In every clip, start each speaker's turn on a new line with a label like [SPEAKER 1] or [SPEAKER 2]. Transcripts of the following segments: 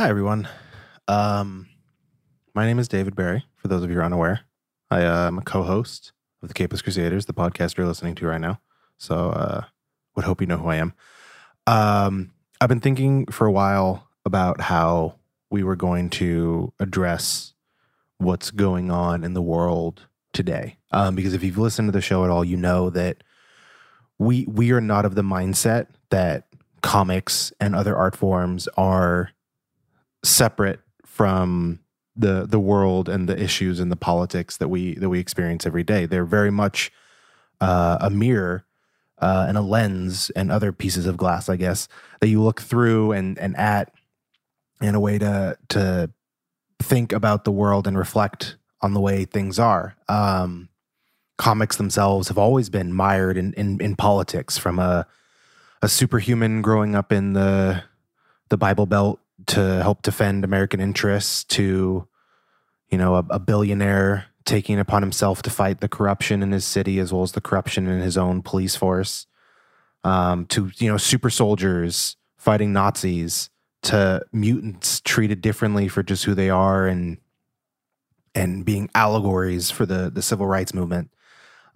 [SPEAKER 1] Hi, everyone. Um, my name is David Barry, for those of you who are unaware. I uh, am a co host of the Capeless Crusaders, the podcast you're listening to right now. So, uh, would hope you know who I am. Um, I've been thinking for a while about how we were going to address what's going on in the world today. Um, because if you've listened to the show at all, you know that we we are not of the mindset that comics and other art forms are separate from the the world and the issues and the politics that we that we experience every day. They're very much uh, a mirror uh, and a lens and other pieces of glass, I guess, that you look through and and at in a way to to think about the world and reflect on the way things are. Um, comics themselves have always been mired in in, in politics, from a a superhuman growing up in the the Bible Belt to help defend American interests to you know a, a billionaire taking upon himself to fight the corruption in his city as well as the corruption in his own police force um, to you know super soldiers fighting Nazis to mutants treated differently for just who they are and and being allegories for the the civil rights movement.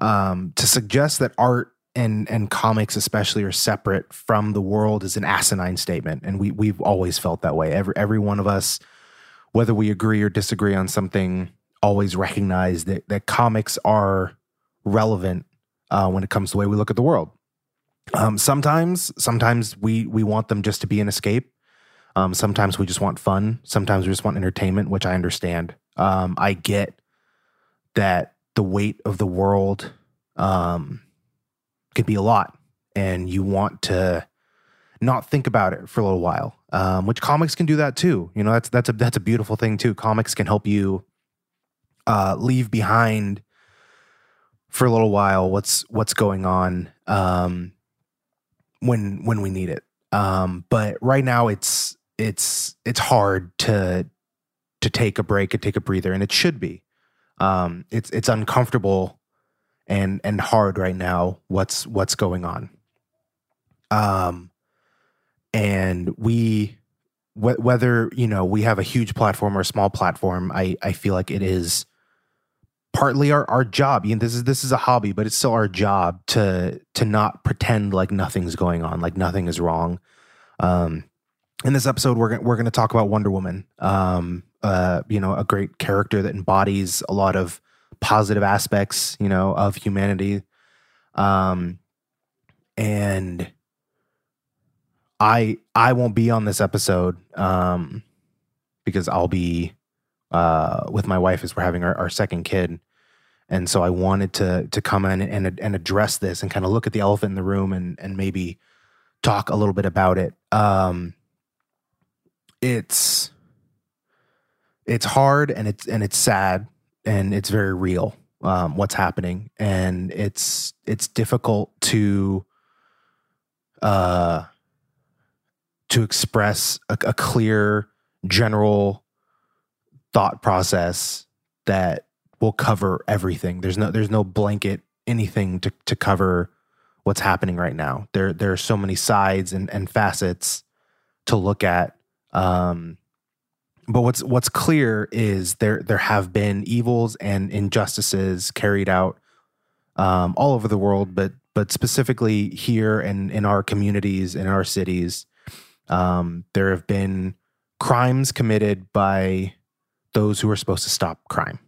[SPEAKER 1] Um, to suggest that art and and comics especially are separate from the world is an asinine statement. And we we've always felt that way. Every every one of us whether we agree or disagree on something always recognize that that comics are relevant uh, when it comes to the way we look at the world. Um, sometimes sometimes we we want them just to be an escape. Um, sometimes we just want fun. Sometimes we just want entertainment which i understand. Um, i get that the weight of the world um, could be a lot and you want to not think about it for a little while um, which comics can do that too. You know that's that's a that's a beautiful thing too. Comics can help you uh, leave behind for a little while what's what's going on um, when when we need it. Um, but right now it's it's it's hard to to take a break and take a breather and it should be. Um, it's it's uncomfortable and and hard right now what's what's going on. Um and we wh- whether you know we have a huge platform or a small platform i i feel like it is partly our our job. And this is this is a hobby but it's still our job to to not pretend like nothing's going on like nothing is wrong. Um in this episode we're we're going to talk about wonder woman. Um uh you know a great character that embodies a lot of positive aspects, you know, of humanity. Um, and I I won't be on this episode um, because I'll be uh, with my wife as we're having our, our second kid, and so I wanted to to come in and and address this and kind of look at the elephant in the room and and maybe talk a little bit about it. Um, it's it's hard and it's and it's sad and it's very real um, what's happening, and it's it's difficult to uh to express a, a clear general thought process that will cover everything. There's no there's no blanket anything to to cover what's happening right now. There there are so many sides and, and facets to look at. Um, but what's what's clear is there there have been evils and injustices carried out um, all over the world, but but specifically here and in our communities in our cities, um, there have been crimes committed by those who are supposed to stop crime.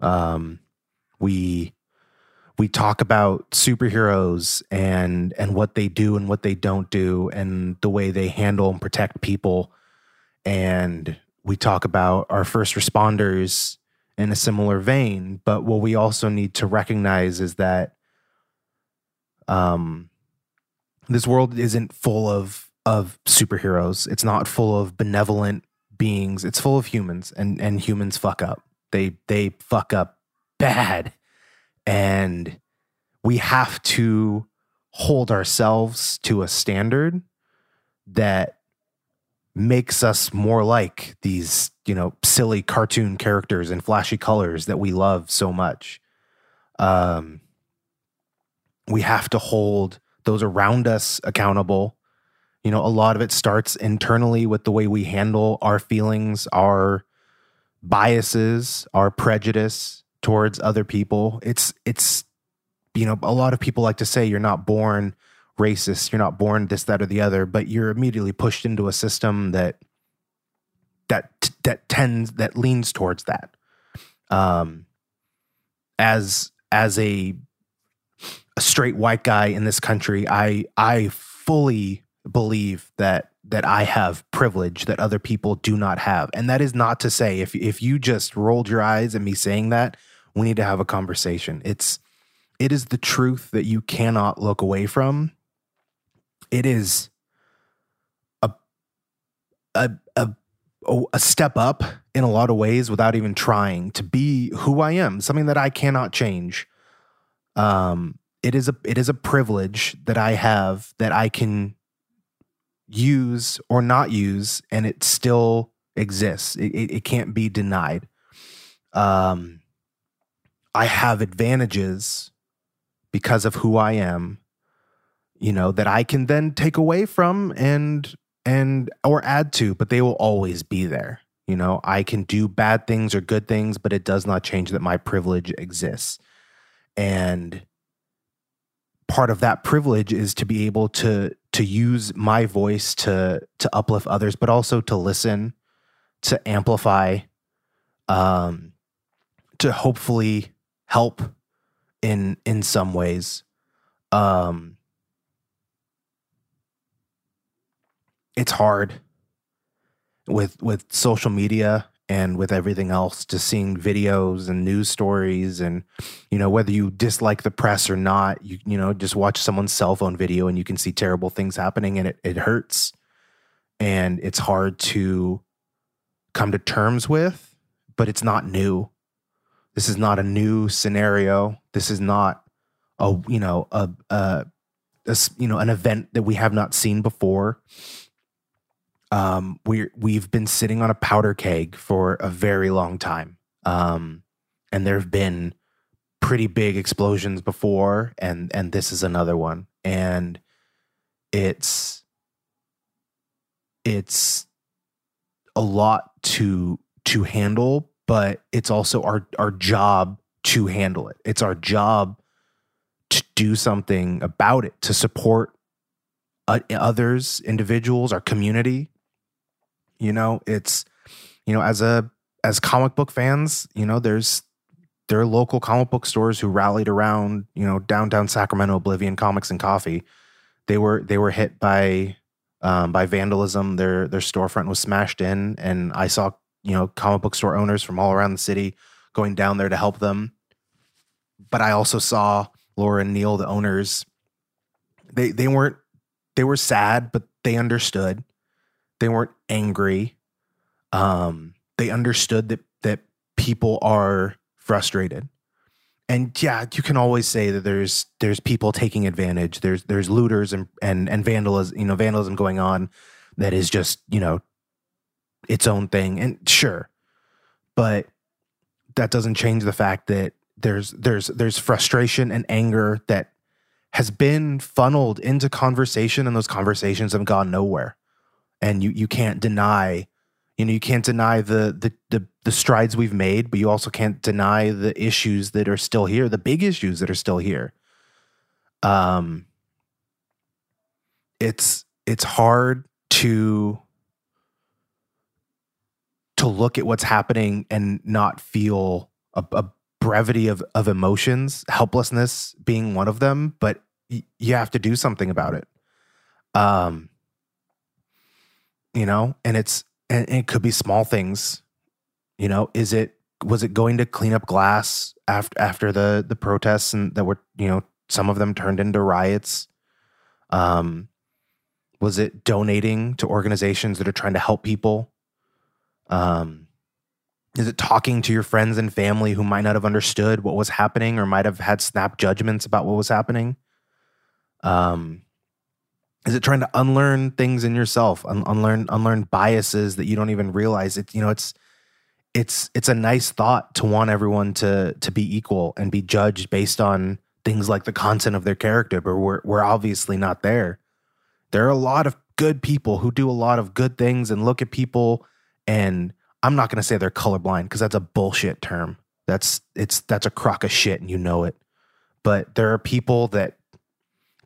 [SPEAKER 1] Um, we we talk about superheroes and and what they do and what they don't do and the way they handle and protect people and we talk about our first responders in a similar vein. But what we also need to recognize is that um, this world isn't full of of superheroes. It's not full of benevolent beings. It's full of humans, and and humans fuck up. They they fuck up bad, and we have to hold ourselves to a standard that makes us more like these, you know, silly cartoon characters and flashy colors that we love so much. Um, we have to hold those around us accountable. You know, a lot of it starts internally with the way we handle our feelings, our biases, our prejudice towards other people. It's it's you know, a lot of people like to say you're not born racist, you're not born this that or the other, but you're immediately pushed into a system that that that tends that leans towards that. Um as as a a straight white guy in this country, I I fully believe that that I have privilege that other people do not have. And that is not to say if if you just rolled your eyes at me saying that, we need to have a conversation. It's it is the truth that you cannot look away from. It is a a a a step up in a lot of ways without even trying to be who I am, something that I cannot change. Um it is a it is a privilege that I have that I can use or not use, and it still exists. It, it, it can't be denied. Um, I have advantages because of who I am, you know, that I can then take away from and and or add to, but they will always be there. You know, I can do bad things or good things, but it does not change that my privilege exists. And part of that privilege is to be able to to use my voice to to uplift others but also to listen to amplify um to hopefully help in in some ways um it's hard with with social media and with everything else just seeing videos and news stories and you know whether you dislike the press or not you you know just watch someone's cell phone video and you can see terrible things happening and it it hurts. And it's hard to come to terms with but it's not new. This is not a new scenario. This is not a you know a, a, a you know an event that we have not seen before um, we we've been sitting on a powder keg for a very long time, um, and there have been pretty big explosions before, and and this is another one, and it's it's a lot to to handle, but it's also our our job to handle it. It's our job to do something about it to support uh, others, individuals, our community, you know, it's you know, as a as comic book fans, you know, there's there are local comic book stores who rallied around, you know, downtown Sacramento, Oblivion Comics and Coffee. They were they were hit by um, by vandalism. Their their storefront was smashed in, and I saw you know comic book store owners from all around the city going down there to help them. But I also saw Laura and Neil, the owners. They they weren't they were sad, but they understood. They weren't angry. Um, they understood that that people are frustrated. And yeah, you can always say that there's there's people taking advantage. There's there's looters and and and vandalism, you know, vandalism going on that is just, you know, its own thing. And sure. But that doesn't change the fact that there's there's there's frustration and anger that has been funneled into conversation and those conversations have gone nowhere and you you can't deny you know you can't deny the, the the the strides we've made but you also can't deny the issues that are still here the big issues that are still here. Um it's it's hard to to look at what's happening and not feel a, a brevity of of emotions helplessness being one of them but y- you have to do something about it. Um you know, and it's and it could be small things. You know, is it was it going to clean up glass after after the the protests and that were you know some of them turned into riots? Um, was it donating to organizations that are trying to help people? Um, is it talking to your friends and family who might not have understood what was happening or might have had snap judgments about what was happening? Um, is it trying to unlearn things in yourself un- unlearn unlearn biases that you don't even realize it you know it's it's it's a nice thought to want everyone to to be equal and be judged based on things like the content of their character but we're we're obviously not there there are a lot of good people who do a lot of good things and look at people and I'm not going to say they're colorblind because that's a bullshit term. That's it's that's a crock of shit and you know it. But there are people that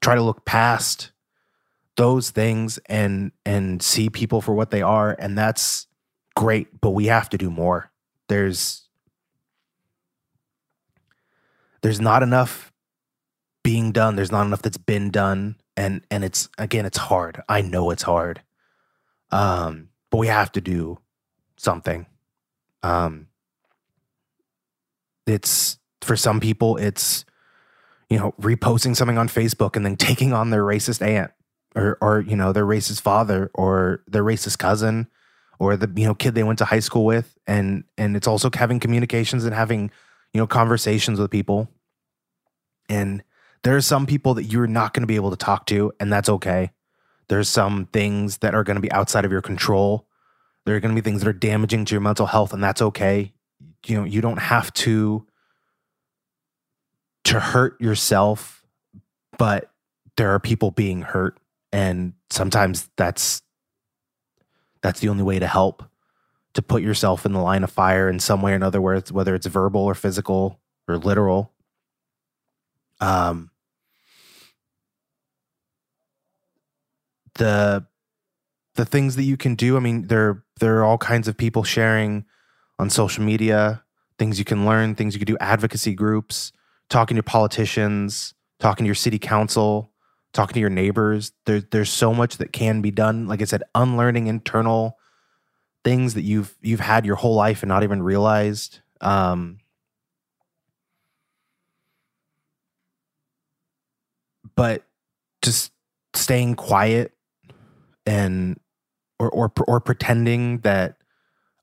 [SPEAKER 1] try to look past those things and and see people for what they are and that's great, but we have to do more. There's there's not enough being done. There's not enough that's been done and and it's again it's hard. I know it's hard. Um but we have to do something. Um it's for some people it's you know reposting something on Facebook and then taking on their racist aunt or or you know their racist father or their racist cousin or the you know kid they went to high school with. And and it's also having communications and having you know conversations with people. And there are some people that you're not going to be able to talk to and that's okay. There's some things that are going to be outside of your control. There are going to be things that are damaging to your mental health and that's okay. You know you don't have to to hurt yourself but there are people being hurt and sometimes that's that's the only way to help to put yourself in the line of fire in some way or another where it's, whether it's verbal or physical or literal. Um the the things that you can do i mean there there are all kinds of people sharing on social media things you can learn things you can do advocacy groups talking to politicians talking to your city council talking to your neighbors. There's there's so much that can be done. Like I said, unlearning internal things that you've you've had your whole life and not even realized. Um, but just staying quiet and or or or pretending that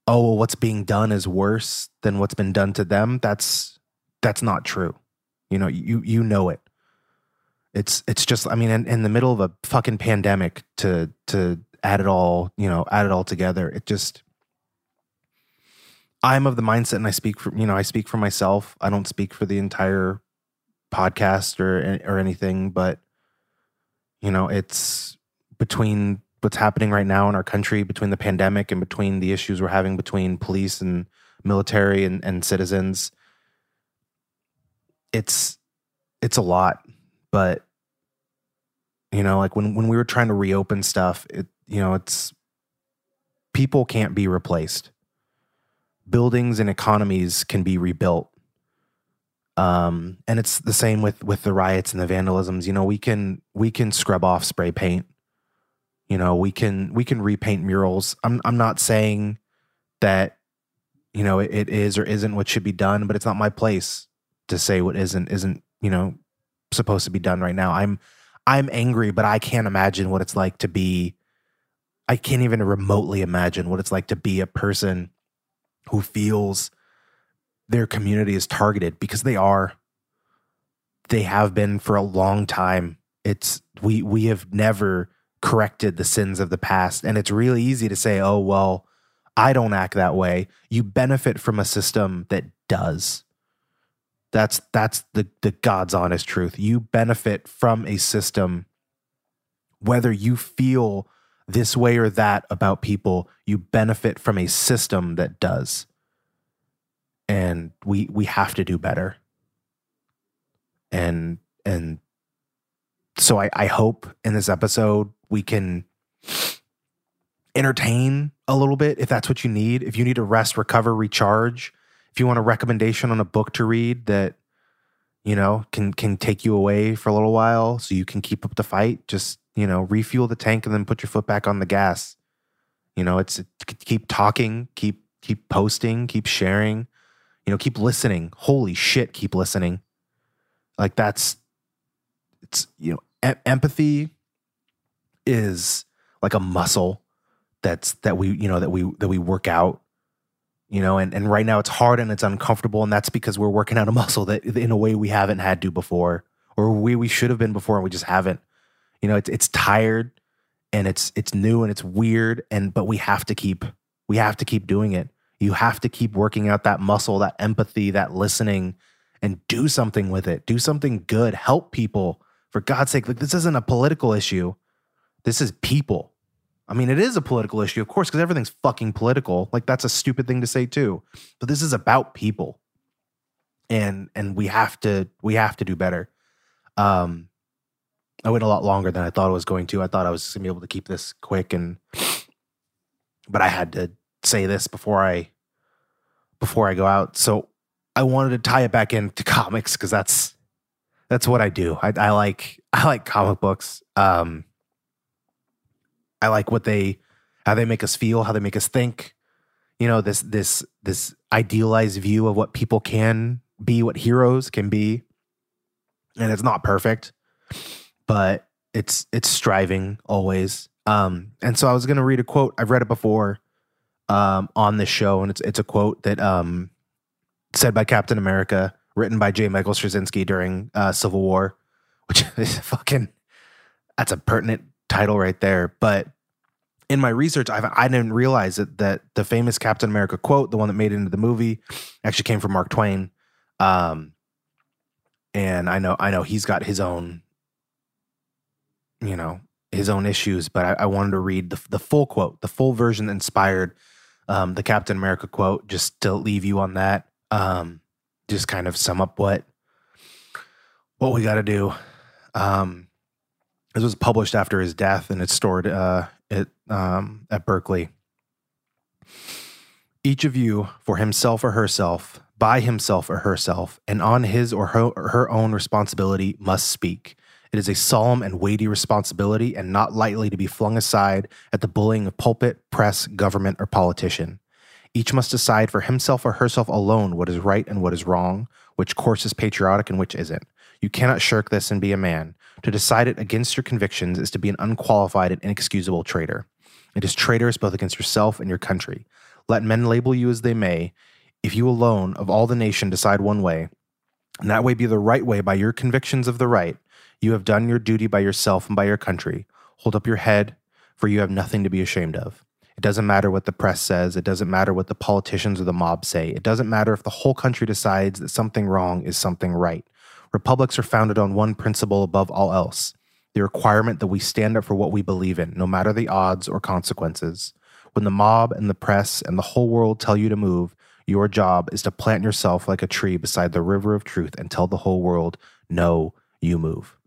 [SPEAKER 1] oh well, what's being done is worse than what's been done to them that's that's not true you know you you know it it's it's just I mean in, in the middle of a fucking pandemic to to add it all, you know, add it all together. It just I'm of the mindset and I speak for you know, I speak for myself. I don't speak for the entire podcast or eh, or anything, but you know, it's between what's happening right now in our country, between the pandemic and between the issues we're having between police and military and, and citizens. It's it's a lot, but you know, like when when we were trying to reopen stuff, it you know, it's people can't be replaced. Buildings and economies can be rebuilt. Um, and it's the same with with the riots and the vandalisms. You know, we can we can scrub off spray paint. You know, we can we can repaint murals. I'm I'm not saying that you know it, it is or isn't what should be done, but it's not my place to say what isn't isn't you know supposed to be done right now. I'm I'm angry, but I can't imagine what it's like to be. I can't even remotely imagine what it's like to be a person who feels their community is targeted because they are. They have been for a long time. It's we we have never corrected the sins of the past, and it's really easy to say, "Oh well, I don't act that way." You benefit from a system that does. That's that's the the God's honest truth. You benefit from a system whether you feel this way or that about people, you benefit from a system that does. And we we have to do better. And and so I, I hope in this episode we can entertain a little bit if that's what you need. If you need to rest, recover, recharge, if you want a recommendation on a book to read that you know can can take you away for a little while so you can keep up the fight just you know refuel the tank and then put your foot back on the gas. You know it's keep talking keep keep posting keep sharing you know keep listening. Holy shit keep listening. Like that's it's you know em- empathy is like a muscle that's that we you know that we that we work out you know and, and right now it's hard and it's uncomfortable and that's because we're working out a muscle that in a way we haven't had to before or we we should have been before and we just haven't. You know it's it's tired and it's it's new and it's weird and but we have to keep we have to keep doing it. You have to keep working out that muscle that empathy that listening and do something with it. Do something good. Help people. For god's sake like this isn't a political issue. This is people I mean, it is a political issue, of course, because everything's fucking political. Like that's a stupid thing to say too. But this is about people, and and we have to we have to do better. Um, I went a lot longer than I thought I was going to. I thought I was gonna be able to keep this quick, and but I had to say this before I before I go out. So I wanted to tie it back into comics because that's that's what I do. I, I like I like comic books. Um, I like what they how they make us feel, how they make us think. You know, this this this idealized view of what people can be, what heroes can be. And it's not perfect, but it's it's striving always. Um, and so I was gonna read a quote. I've read it before um on this show, and it's it's a quote that um said by Captain America, written by J. Michael Straczynski during uh, Civil War, which is fucking that's a pertinent title right there. But in my research, I've, I didn't realize that that the famous Captain America quote, the one that made it into the movie, actually came from Mark Twain. Um, and I know I know he's got his own, you know, his own issues. But I, I wanted to read the the full quote, the full version inspired um, the Captain America quote, just to leave you on that. Um, just kind of sum up what what we got to do. Um, this was published after his death, and it's stored uh, at um, at Berkeley. Each of you, for himself or herself, by himself or herself, and on his or her, or her own responsibility, must speak. It is a solemn and weighty responsibility, and not lightly to be flung aside at the bullying of pulpit, press, government, or politician. Each must decide for himself or herself alone what is right and what is wrong, which course is patriotic and which isn't. You cannot shirk this and be a man. To decide it against your convictions is to be an unqualified and inexcusable traitor. It is traitorous both against yourself and your country. Let men label you as they may. If you alone of all the nation decide one way, and that way be the right way by your convictions of the right, you have done your duty by yourself and by your country. Hold up your head, for you have nothing to be ashamed of. It doesn't matter what the press says. It doesn't matter what the politicians or the mob say. It doesn't matter if the whole country decides that something wrong is something right. Republics are founded on one principle above all else the requirement that we stand up for what we believe in, no matter the odds or consequences. When the mob and the press and the whole world tell you to move, your job is to plant yourself like a tree beside the river of truth and tell the whole world, no, you move.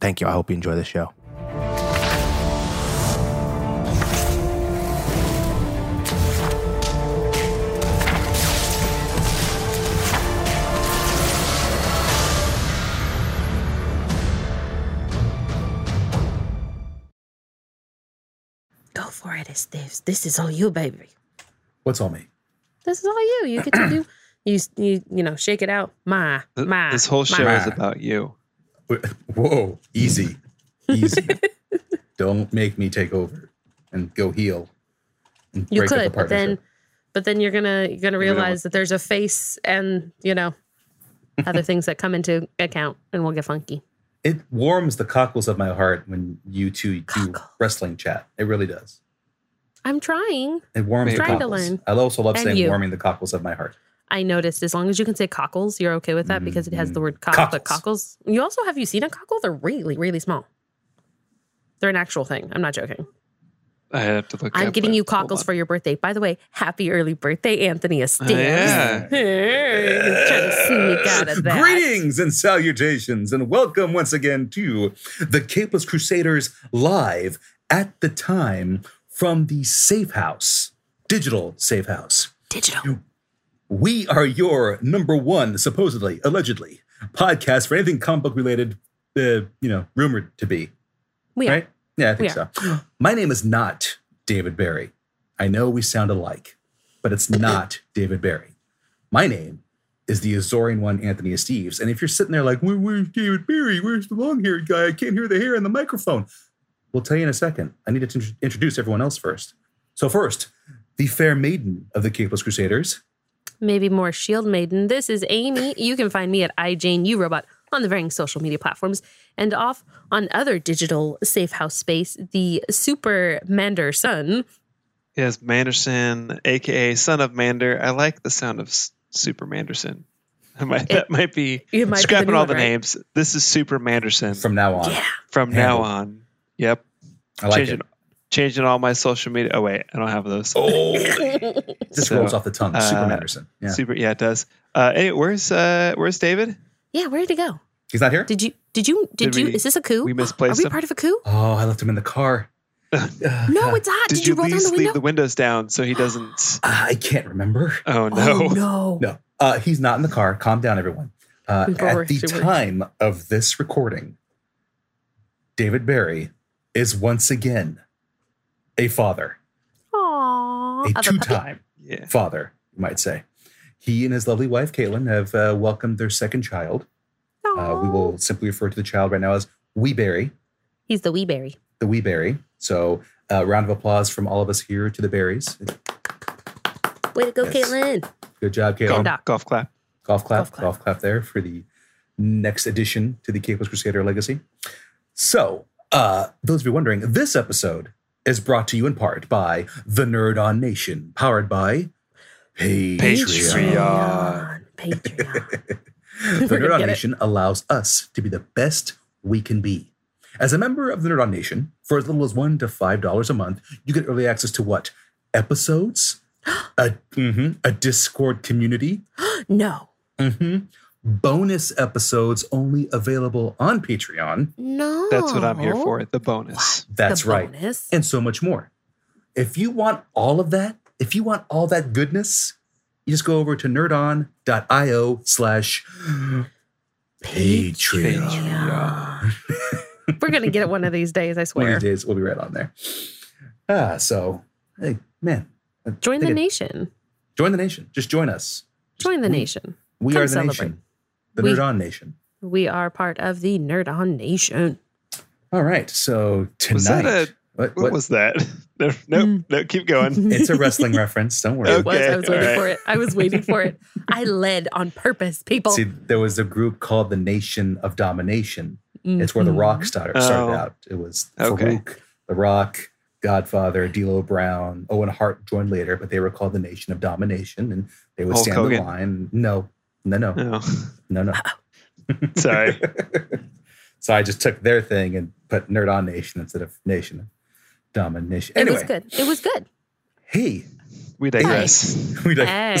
[SPEAKER 1] Thank you. I hope you enjoy the show.
[SPEAKER 2] For it, Steve. This is all you, baby.
[SPEAKER 3] What's all me?
[SPEAKER 2] This is all you. You get to do. You you you know shake it out. My
[SPEAKER 4] Th-
[SPEAKER 2] ma.
[SPEAKER 4] This whole show
[SPEAKER 2] ma.
[SPEAKER 4] is about you.
[SPEAKER 3] Whoa, easy, easy. Don't make me take over and go heal. And
[SPEAKER 2] You
[SPEAKER 3] break up the
[SPEAKER 2] could, but then, but then you're gonna you're gonna
[SPEAKER 4] We don't
[SPEAKER 2] realize that there's a face and you know other things that come into account, and we'll get funky.
[SPEAKER 3] it warms the cockles of my heart when you two do
[SPEAKER 2] Cockles.
[SPEAKER 3] wrestling chat. It really does.
[SPEAKER 2] I'm trying.
[SPEAKER 3] It warms the
[SPEAKER 4] Trying
[SPEAKER 2] to
[SPEAKER 3] cockles.
[SPEAKER 2] learn.
[SPEAKER 3] I also love
[SPEAKER 2] And
[SPEAKER 3] saying
[SPEAKER 2] you.
[SPEAKER 3] warming the cockles of my heart.
[SPEAKER 2] I noticed as long as you can say cockles, you're okay with that because it has the word cock. But
[SPEAKER 3] Cockles.
[SPEAKER 2] cockles. You also have you seen a cockle? They're really really small. They're an actual thing. I'm not joking.
[SPEAKER 4] I have to look.
[SPEAKER 2] I'm
[SPEAKER 4] up
[SPEAKER 2] getting you cockles for your birthday. By the way, happy early birthday, Anthony oh, Esteves.
[SPEAKER 4] yeah.
[SPEAKER 2] Trying to sneak out of that.
[SPEAKER 3] Greetings and salutations, and welcome once again to the Capeless Crusaders live at the time from the Safe House, digital Safe House.
[SPEAKER 2] Digital.
[SPEAKER 3] We are your number one, supposedly, allegedly, podcast for anything comic book related, uh, you know, rumored to be.
[SPEAKER 2] We are.
[SPEAKER 3] right? Yeah, I think so. My name is not David Barry. I know we sound alike, but it's not David Barry. My name is the Azorean one, Anthony Esteves. And if you're sitting there like, Where, where's David Barry? Where's the long haired guy? I can't hear the hair in the microphone. We'll tell you in a second. I need to introduce everyone else first. So, first, the fair maiden of the Capeless Crusaders.
[SPEAKER 2] Maybe more Shield Maiden. This is Amy. You can find me at iJaneURobot on the varying social media platforms and off on other digital safe house space, the Super Mander Sun.
[SPEAKER 4] Yes, Manderson, aka Son of Mander. I like the sound of S- Super Manderson. I might, that might be
[SPEAKER 2] It might be the
[SPEAKER 4] scrapping all
[SPEAKER 2] one,
[SPEAKER 4] the
[SPEAKER 2] right?
[SPEAKER 4] names. This is Super Manderson from,
[SPEAKER 3] From now on,
[SPEAKER 2] Yeah.
[SPEAKER 4] From
[SPEAKER 3] now
[SPEAKER 4] on. Yep.
[SPEAKER 3] I like
[SPEAKER 4] changing,
[SPEAKER 3] it.
[SPEAKER 4] changing all my social media. Oh wait, I don't have those.
[SPEAKER 3] Oh, this
[SPEAKER 4] So,
[SPEAKER 3] rolls off the tongue. Super
[SPEAKER 4] uh,
[SPEAKER 3] Manderson. Yeah,
[SPEAKER 4] Super. Yeah, it does. Uh, hey, where's uh, where's David?
[SPEAKER 2] yeah, where did he go?
[SPEAKER 3] he's not here.
[SPEAKER 2] Did you? Did you? Did,
[SPEAKER 4] Did
[SPEAKER 2] you?
[SPEAKER 4] we-
[SPEAKER 2] is this a coup?
[SPEAKER 4] We misplaced.
[SPEAKER 2] Are we
[SPEAKER 4] him.
[SPEAKER 2] part of a coup?
[SPEAKER 3] oh, I left him in the car. Uh,
[SPEAKER 2] No, it's hot.
[SPEAKER 4] Did,
[SPEAKER 2] Did,
[SPEAKER 4] you,
[SPEAKER 2] you roll down the window?
[SPEAKER 4] leave the windows down so he doesn't?
[SPEAKER 3] I can't remember.
[SPEAKER 4] Oh no!
[SPEAKER 2] Oh no!
[SPEAKER 3] No, uh, he's not in the car. Calm down, everyone. Uh, at the time of this recording, David Barry is once again a father,
[SPEAKER 2] Aww.
[SPEAKER 3] a two-time
[SPEAKER 4] Yeah.
[SPEAKER 3] father, you might say. He and his lovely wife Caitlin have uh, welcomed their second child. Uh, we will simply refer to the child right now as Wee Barry,
[SPEAKER 2] He's the wee berry.
[SPEAKER 3] the Wee Barry. So, uh, round of applause from all of us here to the Berries.
[SPEAKER 2] Way to go,
[SPEAKER 3] Yes.
[SPEAKER 2] Caitlin.
[SPEAKER 3] Good job, Caitlin.
[SPEAKER 4] Golf,
[SPEAKER 2] Doc.
[SPEAKER 4] golf clap.
[SPEAKER 3] golf clap,
[SPEAKER 2] Golf
[SPEAKER 3] golf
[SPEAKER 2] clap.
[SPEAKER 3] clap, there for the next addition to the Capeless Crusader legacy. So, uh, those of you wondering, this episode is brought to you in part by the Nerd On Nation, powered by Patreon.
[SPEAKER 4] Patreon.
[SPEAKER 2] Patreon.
[SPEAKER 3] the Nerd On
[SPEAKER 2] get it.
[SPEAKER 3] Nation allows us to be the best we can be. As a member of the Nerd On Nation, for as little as one to five dollars a month, you get early access to what episodes, a mhm, a Discord community,
[SPEAKER 2] no.
[SPEAKER 3] hmm Bonus episodes only available on Patreon.
[SPEAKER 2] No.
[SPEAKER 4] That's what I'm here for. The bonus.
[SPEAKER 3] That's
[SPEAKER 2] The
[SPEAKER 3] right.
[SPEAKER 2] bonus?
[SPEAKER 3] And so much more. If you want all of that, if you want all that goodness, you just go over to nerdon.io slash Patreon.
[SPEAKER 2] Patreon. We're gonna get it one of these days. I swear.
[SPEAKER 3] One of these days we'll be right on there. Ah, so hey, man. I
[SPEAKER 2] Join the
[SPEAKER 3] it-
[SPEAKER 2] nation.
[SPEAKER 3] Join the nation. Just join us.
[SPEAKER 2] Join the
[SPEAKER 3] we-
[SPEAKER 2] nation.
[SPEAKER 3] We
[SPEAKER 2] Come
[SPEAKER 3] are the
[SPEAKER 2] celebrate.
[SPEAKER 3] nation. The
[SPEAKER 2] We-
[SPEAKER 3] Nerd On Nation.
[SPEAKER 2] We are part of the Nerd On Nation.
[SPEAKER 3] All right. So tonight.
[SPEAKER 4] Was that a-
[SPEAKER 3] what,
[SPEAKER 4] What,
[SPEAKER 3] what-
[SPEAKER 4] was that? No, nope.
[SPEAKER 2] Mm.
[SPEAKER 4] No, keep going.
[SPEAKER 3] It's a wrestling reference. Don't worry.
[SPEAKER 2] It was. I was waiting
[SPEAKER 4] all right.
[SPEAKER 2] for it. I was waiting for it. I led on purpose, people.
[SPEAKER 3] See, there was a group called the Nation of Domination. It's where The
[SPEAKER 2] Mhm.
[SPEAKER 3] Rock started, started
[SPEAKER 4] Oh.
[SPEAKER 3] out. It was
[SPEAKER 4] Okay.
[SPEAKER 3] Faarooq, The Rock, Godfather, D'Lo Brown, Owen Hart joined later, but they were called the Nation of Domination, and they would
[SPEAKER 4] Hulk
[SPEAKER 3] stand in
[SPEAKER 4] Hogan.
[SPEAKER 3] line. No, no, no,
[SPEAKER 4] No.
[SPEAKER 3] no, no.
[SPEAKER 4] Sorry.
[SPEAKER 3] so I just took their thing and put Nerd On Nation instead of Nation of Domination.
[SPEAKER 2] It
[SPEAKER 3] Anyway,
[SPEAKER 2] was good. It was good.
[SPEAKER 3] hey,
[SPEAKER 4] We digress.
[SPEAKER 3] we like
[SPEAKER 2] Hey.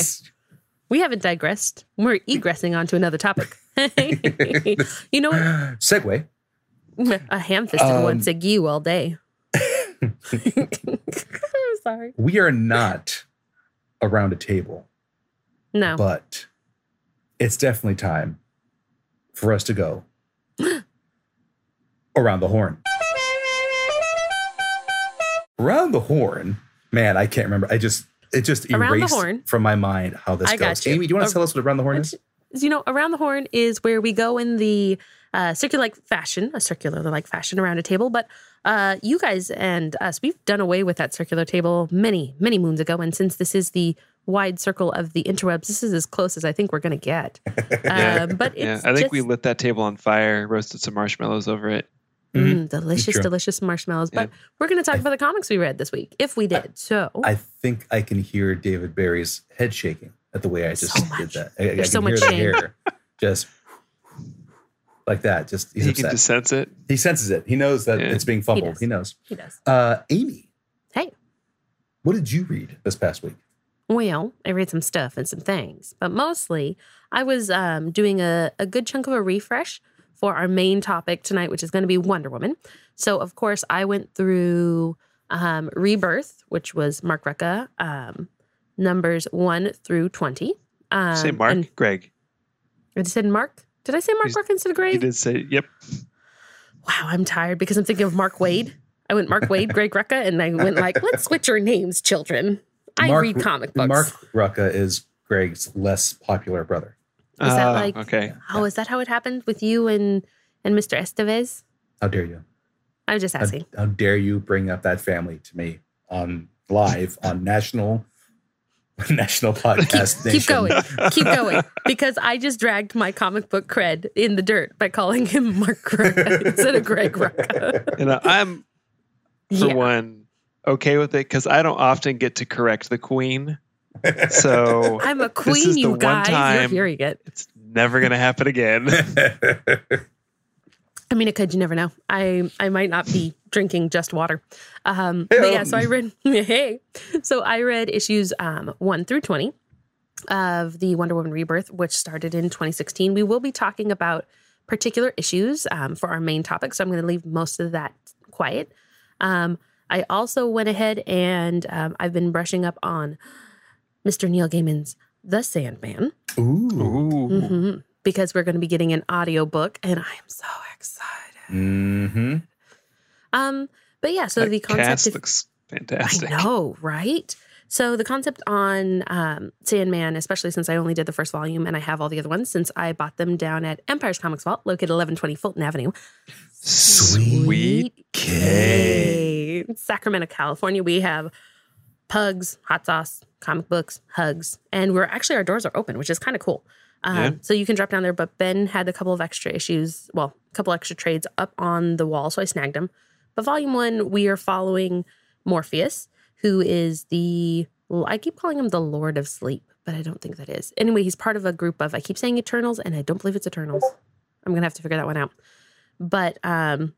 [SPEAKER 2] We haven't digressed. We're egressing onto another topic. you know what?
[SPEAKER 3] segue.
[SPEAKER 2] A ham fisted
[SPEAKER 3] Um,
[SPEAKER 2] one segue all day. I'm sorry.
[SPEAKER 3] We are not around a table.
[SPEAKER 2] No.
[SPEAKER 3] but it's definitely time for us to go around the horn. Around the horn, man, I can't remember. I just it just
[SPEAKER 2] Around
[SPEAKER 3] erased from my mind how this
[SPEAKER 2] I
[SPEAKER 3] goes.
[SPEAKER 2] you.
[SPEAKER 3] Amy, do you want to tell us what around the horn is?
[SPEAKER 2] you know, around the horn is where we go in the uh, circular like fashion, a circular like fashion around a table. But uh, you guys and us, we've done away with that circular table many, many moons ago. And since this is the wide circle of the interwebs, this is as close as I think we're going to get.
[SPEAKER 4] Yeah.
[SPEAKER 2] Um, but
[SPEAKER 4] Yeah, I think
[SPEAKER 2] just,
[SPEAKER 4] we lit that table on fire, roasted some marshmallows over it.
[SPEAKER 2] Mm, delicious, delicious marshmallows. But
[SPEAKER 4] Yeah.
[SPEAKER 2] we're going to talk about the comics we read this week, if we did. So
[SPEAKER 3] I think I can hear David Barry's head shaking at the way I just
[SPEAKER 2] So
[SPEAKER 3] did
[SPEAKER 2] much.
[SPEAKER 3] that. I, I can
[SPEAKER 2] so
[SPEAKER 3] hear
[SPEAKER 2] much
[SPEAKER 3] the
[SPEAKER 2] shame.
[SPEAKER 3] hair just like that. Just he's
[SPEAKER 4] he
[SPEAKER 3] upset.
[SPEAKER 4] can just sense it.
[SPEAKER 3] he senses it. He knows that
[SPEAKER 4] Yeah.
[SPEAKER 3] it's being fumbled.
[SPEAKER 2] does.
[SPEAKER 3] He knows.
[SPEAKER 2] he does.
[SPEAKER 3] Uh, Amy,
[SPEAKER 2] Hey.
[SPEAKER 3] what did you read this past week?
[SPEAKER 2] Well, I read some stuff and some things, but mostly I was um, doing a, a good chunk of a refresh for our main topic tonight, which is going to be Wonder Woman. So, of course, I went through um, Rebirth, which was Mark Rucka, um, numbers one through 20. Um,
[SPEAKER 4] Say Mark,
[SPEAKER 2] and
[SPEAKER 4] Greg.
[SPEAKER 2] I said Mark. Did I say Mark Rucka instead of Greg?
[SPEAKER 4] You did say, yep.
[SPEAKER 2] Wow, I'm tired because I'm thinking of Mark Waid. I went Mark Waid, Greg Rucka, and I went like, let's switch our names, children. I
[SPEAKER 3] Mark-
[SPEAKER 2] read comic books.
[SPEAKER 3] Mark Rucka is Greg's less popular brother.
[SPEAKER 2] Is that
[SPEAKER 4] Ah,
[SPEAKER 2] like-
[SPEAKER 4] okay?
[SPEAKER 2] Oh, is that how it happened with you and and Mr. Estevez?
[SPEAKER 3] How dare you?
[SPEAKER 2] I'm just asking.
[SPEAKER 3] how dare you bring up that family to me on live on national national podcast
[SPEAKER 2] Keep
[SPEAKER 3] nation.
[SPEAKER 2] going. Keep going. Because I just dragged my comic book cred in the dirt by calling him Mark Rucka instead of Greg Rucka.
[SPEAKER 4] And uh, I'm, for
[SPEAKER 2] Yeah.
[SPEAKER 4] one, okay with it because I don't often get to correct the queen. So
[SPEAKER 2] I'm a
[SPEAKER 4] is
[SPEAKER 2] queen,
[SPEAKER 4] the
[SPEAKER 2] you
[SPEAKER 4] one
[SPEAKER 2] guys. You're hearing it.
[SPEAKER 4] it's never going to happen again.
[SPEAKER 2] I mean, it could. You never know. I I might not be drinking just water. Um, but yeah, so I read hey, so I read issues um, one through twenty of the Wonder Woman Rebirth, which started in 2016. We will be talking about particular issues um, for our main topic, so I'm going to leave most of that quiet. Um, I also went ahead and um, I've been brushing up on Mr. Neil Gaiman's The Sandman
[SPEAKER 3] Ooh.
[SPEAKER 4] Ooh.
[SPEAKER 2] hmm because we're going to be getting an audiobook and I am so excited.
[SPEAKER 3] Mm-hmm.
[SPEAKER 2] Um, but yeah, so
[SPEAKER 4] That
[SPEAKER 2] the concept
[SPEAKER 4] cast
[SPEAKER 2] of
[SPEAKER 4] looks fantastic.
[SPEAKER 2] I know, right? So the concept on um, Sandman, especially since I only did the first volume and I have all the other ones, since I bought them down at Empire's Comics Vault, located 1120 Fulton Avenue.
[SPEAKER 3] Sweet
[SPEAKER 2] Sacramento, California. We have pugs, hot sauce, comic books, hugs, and we're actually our doors are open, which is kind of cool. Um,
[SPEAKER 4] Yeah.
[SPEAKER 2] So you can drop down there. But Ben had a couple of extra issues, well, a couple extra trades up on the wall, so I snagged them. But volume one, we are following Morpheus, who is the I keep calling him the Lord of Sleep, but I don't think that is. Anyway, he's part of a group of I keep saying Eternals, and I don't believe it's Eternals. I'm gonna have to figure that one out. But um,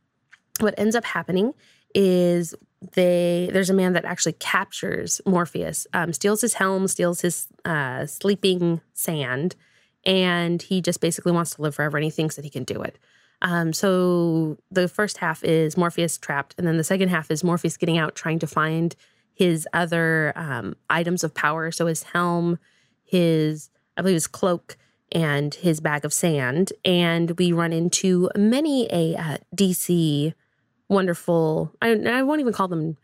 [SPEAKER 2] what ends up happening is they there's a man that actually captures Morpheus, um, steals his helm, steals his uh, sleeping sand, and he just basically wants to live forever, and he thinks that he can do it. Um, so the first half is Morpheus trapped, and then the second half is Morpheus getting out, trying to find his other um, items of power. So his helm, his I believe his cloak, and his bag of sand. And we run into many a uh, DC wonderful. I, I won't even call them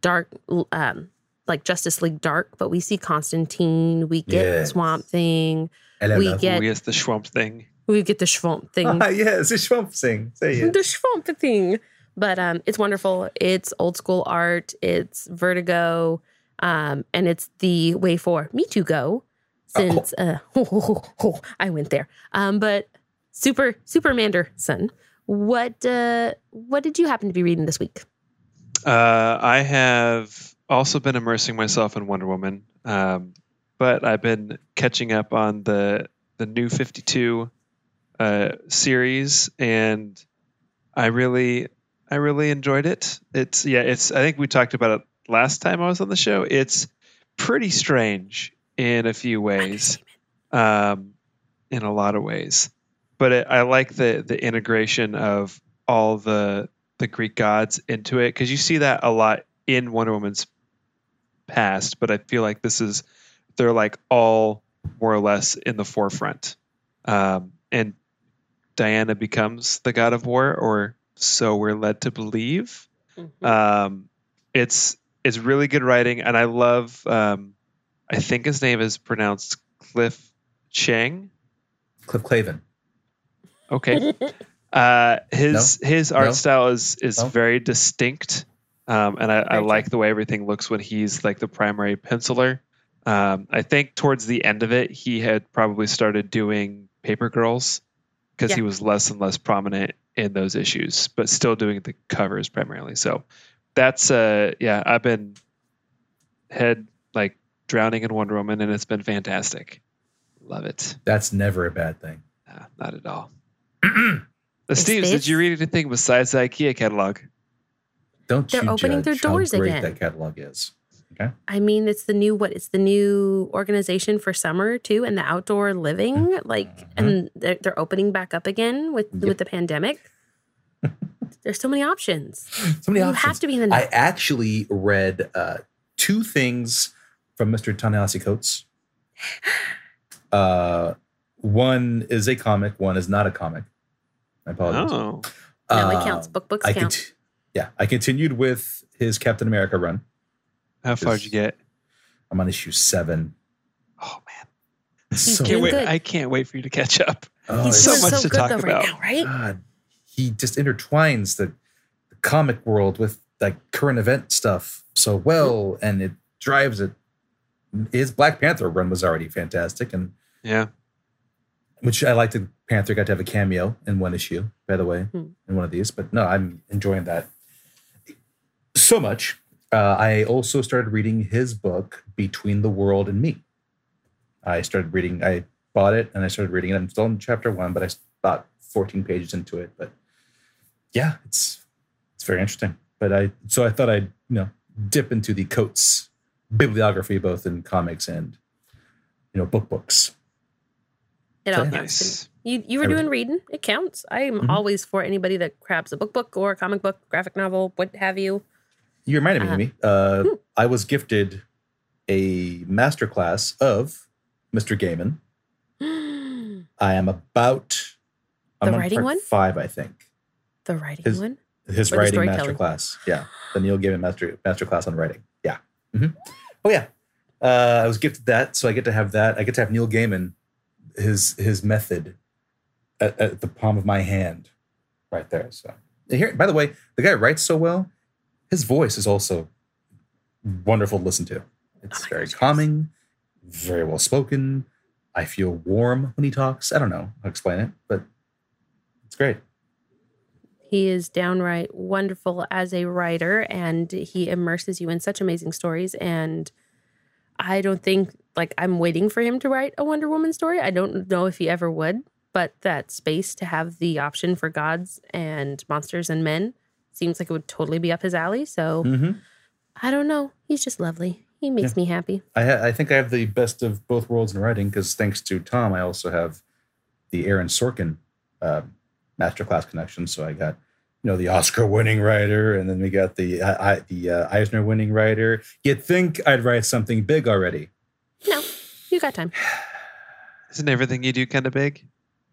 [SPEAKER 2] dark, um, like Justice League dark, but we see Constantine. We get
[SPEAKER 3] Yes.
[SPEAKER 2] Swamp Thing.
[SPEAKER 3] Hello,
[SPEAKER 2] We get-
[SPEAKER 4] Ooh, yes, the Swamp thing.
[SPEAKER 2] We get the Swamp Thing.
[SPEAKER 3] Ah, yes, it's the Swamp Thing. Say it.
[SPEAKER 2] the swamp thing. But um, it's wonderful. It's old school art. It's Vertigo, um, and it's the way for me to go. Since uh, I went there. Um, but super Supermander son, what uh, what did you happen to be reading this week?
[SPEAKER 4] Uh, I have also been immersing myself in Wonder Woman, um, but I've been catching up on the the new Fifty Two uh, series, and I really, I really enjoyed it. It's yeah, it's. I think we talked about it last time I was on the show. It's pretty strange in a few ways, um, in a lot of ways, but it, I like the the integration of all the the Greek gods into it because you see that a lot in Wonder Woman's past, but I feel like this is they're like all more or less in the forefront. Um, and Diana becomes the god of war, or so we're led to believe. Um, it's it's really good writing, and I love. Um, I think his name is pronounced Cliff Chiang.
[SPEAKER 3] Cliff Clavin.
[SPEAKER 4] Okay. Uh, his his art
[SPEAKER 3] No?
[SPEAKER 4] style is is
[SPEAKER 3] No?
[SPEAKER 4] very distinct, um, and I, I like the way everything looks when he's like the primary penciler. Um, I think towards the end of it, he had probably started doing Paper Girls because he was less and less prominent in those issues, but still doing the covers primarily. So that's uh yeah, I've been head like drowning in Wonder Woman, and it's been fantastic. Love it.
[SPEAKER 3] That's never a bad thing.
[SPEAKER 4] Nah, not at all. Steve, did you read anything besides the IKEA catalog?
[SPEAKER 3] Don't
[SPEAKER 2] They're
[SPEAKER 3] you
[SPEAKER 2] opening their
[SPEAKER 3] judge how
[SPEAKER 2] doors
[SPEAKER 3] great
[SPEAKER 2] again.
[SPEAKER 3] that catalog is. Okay.
[SPEAKER 2] I mean, it's the new what? It's the new organization for summer too, and the outdoor living. Like, and they're, they're opening back up again with
[SPEAKER 3] Yep.
[SPEAKER 2] with the pandemic. There's so many options.
[SPEAKER 3] So many
[SPEAKER 2] you
[SPEAKER 3] options.
[SPEAKER 2] have to be in the know.
[SPEAKER 3] I actually read uh, two things from Mr. Ta-Nehisi Coates. Uh, one is a comic. One is not a comic. I apologize.
[SPEAKER 4] Oh,
[SPEAKER 2] no, it
[SPEAKER 3] Um,
[SPEAKER 2] counts. Book books
[SPEAKER 3] I
[SPEAKER 2] count.
[SPEAKER 3] cont- yeah, I continued with his Captain America run.
[SPEAKER 4] how far did you get?
[SPEAKER 3] I'm on issue seven.
[SPEAKER 4] Oh man,
[SPEAKER 3] so
[SPEAKER 4] can't wait!
[SPEAKER 2] good.
[SPEAKER 4] I can't wait for you to catch up.
[SPEAKER 3] oh,
[SPEAKER 2] He's
[SPEAKER 4] so much
[SPEAKER 2] so
[SPEAKER 4] to
[SPEAKER 2] good
[SPEAKER 4] talk about.
[SPEAKER 2] right now, right?
[SPEAKER 3] God, he just intertwines the, the comic world with like current event stuff so well, and it drives it. His Black Panther run was already fantastic, and
[SPEAKER 4] Yeah,
[SPEAKER 3] which I like the Panther got to have a cameo in one issue, by the way,
[SPEAKER 2] Hmm.
[SPEAKER 3] in one of these. But no, I'm enjoying that so much. Uh, I also started reading his book, Between the World and Me. I started reading, I bought it and I started reading it. I'm still in chapter one, but I about 14 pages into it. But yeah, it's it's very interesting. but I so I thought I'd you know dip into the Coates bibliography, both in comics and you know book books.
[SPEAKER 2] It all
[SPEAKER 3] Yeah.
[SPEAKER 2] counts.
[SPEAKER 4] Nice.
[SPEAKER 2] You you were doing reading. It counts. I am
[SPEAKER 3] Mhm.
[SPEAKER 2] always for anybody that grabs a book book or a comic book, graphic novel, what have you.
[SPEAKER 3] You reminded me,
[SPEAKER 2] Uh-huh.
[SPEAKER 3] Amy. Uh,
[SPEAKER 2] Hmm.
[SPEAKER 3] I was gifted a masterclass of Mr. Gaiman. I am about I'm
[SPEAKER 2] The
[SPEAKER 3] on
[SPEAKER 2] writing one?
[SPEAKER 3] Five, I think.
[SPEAKER 2] The writing
[SPEAKER 3] His-
[SPEAKER 2] one.
[SPEAKER 3] His
[SPEAKER 2] Or
[SPEAKER 3] writing
[SPEAKER 2] storytelling?
[SPEAKER 3] masterclass. Yeah, the Neil Gaiman master masterclass on writing. Yeah. Mhm. Oh yeah. Uh, I was gifted that, so I get to have that. I get to have Neil Gaiman, his his method, at, at the palm of my hand, right there. So here, by the way, the guy writes so well. His voice is also wonderful to listen to. It's
[SPEAKER 2] Oh
[SPEAKER 3] very
[SPEAKER 2] gosh,
[SPEAKER 3] calming, very well spoken. I feel warm when he talks. I don't know how to explain it, but it's great.
[SPEAKER 2] He is downright wonderful as a writer and he immerses you in such amazing stories. And I don't think, like, I'm waiting for him to write a Wonder Woman story. I don't know if he ever would, but that space to have the option for gods and monsters and men seems like it would totally be up his alley. So
[SPEAKER 3] Mm-hmm.
[SPEAKER 2] I don't know. He's just lovely. He makes me happy.
[SPEAKER 3] I, ha- I think I have the best of both worlds in writing because thanks to Tom, I also have the Aaron Sorkin uh, masterclass connection. So I got you know the Oscar-winning writer, and then we got the uh, I, the uh, Eisner-winning writer. You'd think I'd write something big already.
[SPEAKER 2] No, you got time.
[SPEAKER 4] Isn't everything you do kind of big?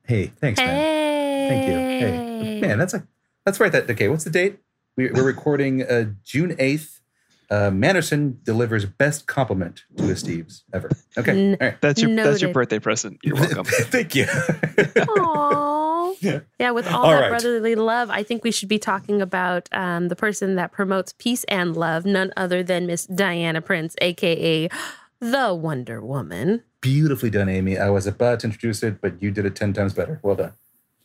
[SPEAKER 3] Hey, thanks, man.
[SPEAKER 2] Hey.
[SPEAKER 3] Thank you. Hey, man, that's a that's right. That okay. What's the date? We, we're recording uh, June eighth. Uh, Manderson delivers best compliment to his Steves ever. Okay,
[SPEAKER 2] N-
[SPEAKER 3] all right.
[SPEAKER 4] That's your that's your birthday present. You're welcome.
[SPEAKER 3] Thank you.
[SPEAKER 2] Aww.
[SPEAKER 3] Yeah.
[SPEAKER 2] Yeah, with all,
[SPEAKER 3] All
[SPEAKER 2] that
[SPEAKER 3] right.
[SPEAKER 2] brotherly love, I think we should be talking about um, the person that promotes peace and love, none other than Miss Diana Prince, aka the Wonder Woman.
[SPEAKER 3] Beautifully done, Amy. I was about to introduce it, but you did it 10 times better. Well done.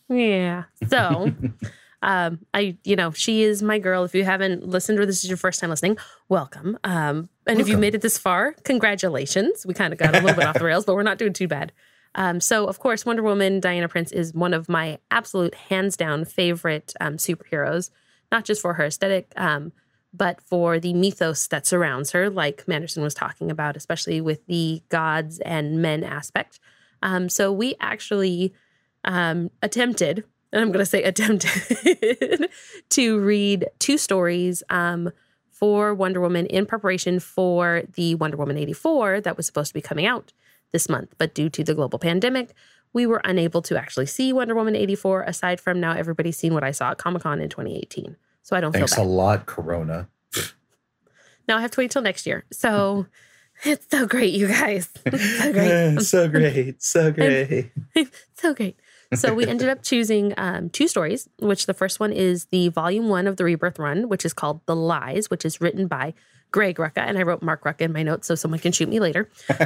[SPEAKER 2] Yeah. So, um, I, you know, she is my girl. If you haven't listened or this is your first time listening, welcome. Um, and if you made it this far, congratulations. We kind of got a little bit off the rails, but we're not doing too bad. Um, so, of course, Wonder Woman, Diana Prince is one of my absolute hands down favorite um, superheroes, not just for her aesthetic, um, but for the mythos that surrounds her, like Manderson was talking about, especially with the gods and men aspect. Um, so, we actually um, attempted, and I'm going to say attempted, to read two stories um, for Wonder Woman in preparation for the Wonder Woman 84 that was supposed to be coming out this month. But due to the global pandemic, we were unable to actually see Wonder Woman 84, aside from now everybody's seen what I saw at Comic Con in 2018. So I don't
[SPEAKER 3] Thanks
[SPEAKER 2] feel
[SPEAKER 3] a lot, Corona.
[SPEAKER 2] Now I have to wait till next year. So it's so great, you guys. It's so great.
[SPEAKER 3] so great. So great.
[SPEAKER 2] so great. So we ended up choosing um, two stories, which the first one is the volume one of the Rebirth Run, which is called The Lies, which is written by Greg Rucka. And I wrote Mark Rucka in my notes so someone can shoot me later.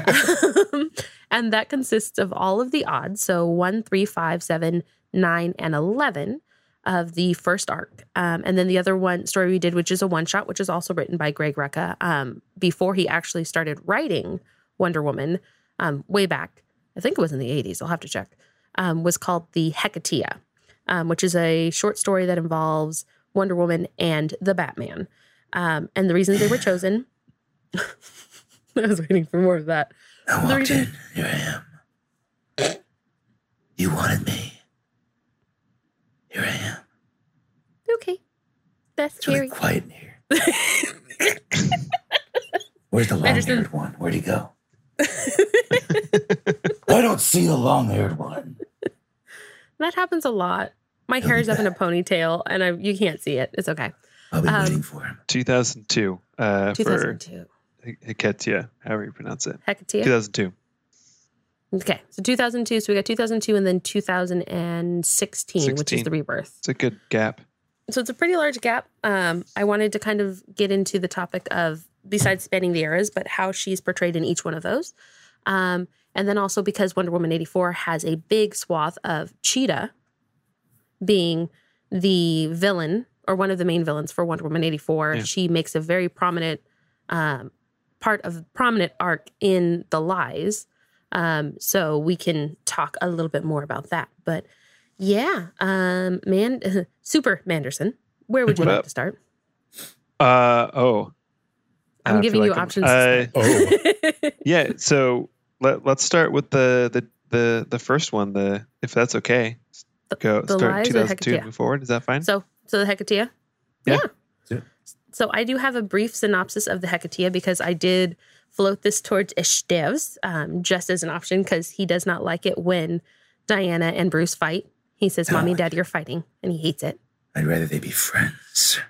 [SPEAKER 2] Um, and that consists of all of the odds. So one, three, five, seven, nine, and 11 of the first arc. Um, and then the other one story we did, which is a one shot, which is also written by Greg Rucka um, before he actually started writing Wonder Woman um, way back. I think it was in the 80s. I'll have to check. Um, was called The Hecatea, um, which is a short story that involves Wonder Woman and the Batman. Um, and the reasons they were chosen, I was waiting for more of that.
[SPEAKER 3] I walked
[SPEAKER 2] reason-
[SPEAKER 3] in. Here I am. You wanted me. Here I am.
[SPEAKER 2] Okay. That's
[SPEAKER 3] It's really quiet in here. Where's the long haired one? Where'd he go? I don't see the long haired one.
[SPEAKER 2] that happens a lot. My
[SPEAKER 3] He'll
[SPEAKER 2] hair is up in a ponytail and I, you can't see it. It's okay.
[SPEAKER 3] I'll be
[SPEAKER 2] Um,
[SPEAKER 3] waiting for him.
[SPEAKER 4] 2002 uh, for
[SPEAKER 2] 2002.
[SPEAKER 4] Hiketia, however you pronounce it.
[SPEAKER 2] Hecatea.
[SPEAKER 4] 2002.
[SPEAKER 2] Okay. So 2002. So we got 2002 and then 2016, which is the rebirth.
[SPEAKER 4] It's a good gap.
[SPEAKER 2] so it's a pretty large gap. Um, I wanted to kind of get into the topic of besides spanning the eras, but how she's portrayed in each one of those. Um, and then also because Wonder Woman 84 has a big swath of Cheetah being the villain or one of the main villains for Wonder Woman 84.
[SPEAKER 4] Yeah.
[SPEAKER 2] She makes a very prominent um, part of prominent arc in the lies. Um, so we can talk a little bit more about that. But yeah, um, man, Super Manderson, where would you
[SPEAKER 4] What
[SPEAKER 2] like
[SPEAKER 4] up?
[SPEAKER 2] to start?
[SPEAKER 4] Uh oh.
[SPEAKER 2] I'm
[SPEAKER 4] I feel
[SPEAKER 2] giving you
[SPEAKER 4] I'm-
[SPEAKER 2] options.
[SPEAKER 4] Uh,
[SPEAKER 3] Oh,
[SPEAKER 4] yeah. So let let's start with the the the the first one. The if that's okay. Go
[SPEAKER 2] the
[SPEAKER 4] start
[SPEAKER 2] lies
[SPEAKER 4] 2002
[SPEAKER 2] Hecate.
[SPEAKER 4] and move forward. Is that fine?
[SPEAKER 2] So, so the Hecatea.
[SPEAKER 4] Yeah.
[SPEAKER 3] Yeah.
[SPEAKER 2] So I do have a brief synopsis of the Hecatea because I did float this towards Esteves um, just as an option because he does not like it when Diana and Bruce fight. He says,
[SPEAKER 3] Oh,
[SPEAKER 2] "Mommy,
[SPEAKER 3] I-
[SPEAKER 2] Dad, you're fighting," and he hates it.
[SPEAKER 3] I'd rather they be friends.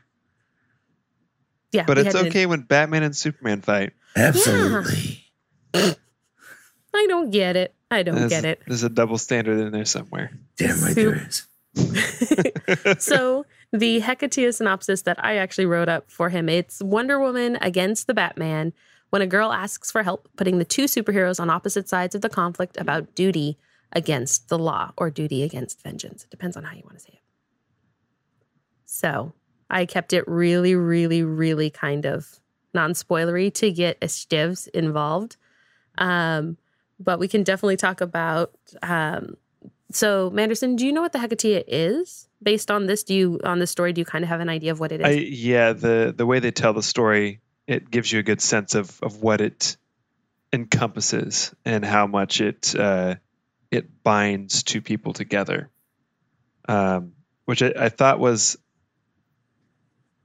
[SPEAKER 2] Yeah,
[SPEAKER 4] but it's
[SPEAKER 2] had to-
[SPEAKER 4] okay when Batman and Superman fight.
[SPEAKER 3] Absolutely.
[SPEAKER 2] I don't get it. I don't
[SPEAKER 4] There's,
[SPEAKER 2] get it.
[SPEAKER 4] There's a double standard in there somewhere.
[SPEAKER 3] Damn right
[SPEAKER 2] Soup.
[SPEAKER 3] there is.
[SPEAKER 2] so the Hecatea synopsis that I actually wrote up for him, it's Wonder Woman against the Batman when a girl asks for help putting the two superheroes on opposite sides of the conflict about duty against the law or duty against vengeance. It depends on how you want to say it. So I kept it really, really, really kind of non-spoilery to get Esteves involved. Um, but we can definitely talk about um, so, Manderson, do you know what the Hecatea is? Based on this, do you on this story, do you kind of have an idea of what it is?
[SPEAKER 4] I yeah, the the way they tell the story, it gives you a good sense of of what it encompasses and how much it uh, it binds two people together. Um, which I, I thought was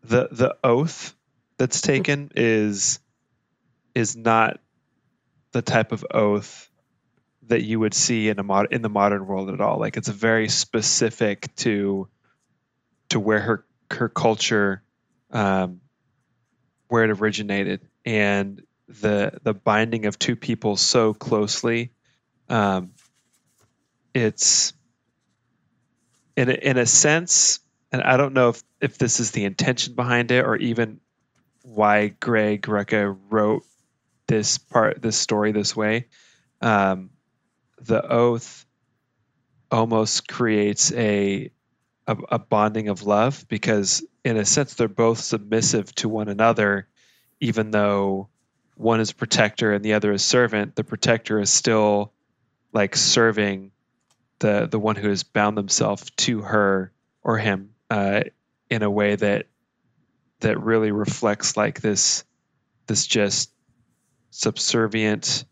[SPEAKER 4] the the oath that's taken is is not the type of oath that you would see in a mod- in the modern world at all. Like it's very specific to to where her her culture um, where it originated and the the binding of two people so closely um, it's in a, in a sense and I don't know if, if this is the intention behind it or even why Greg Rucka wrote this part this story this way um, the oath almost creates a, a a bonding of love because in a sense they're both submissive to one another even though one is protector and the other is servant. The protector is still like serving the the one who has bound themselves to her or him uh, in a way that that really reflects like this this just subservient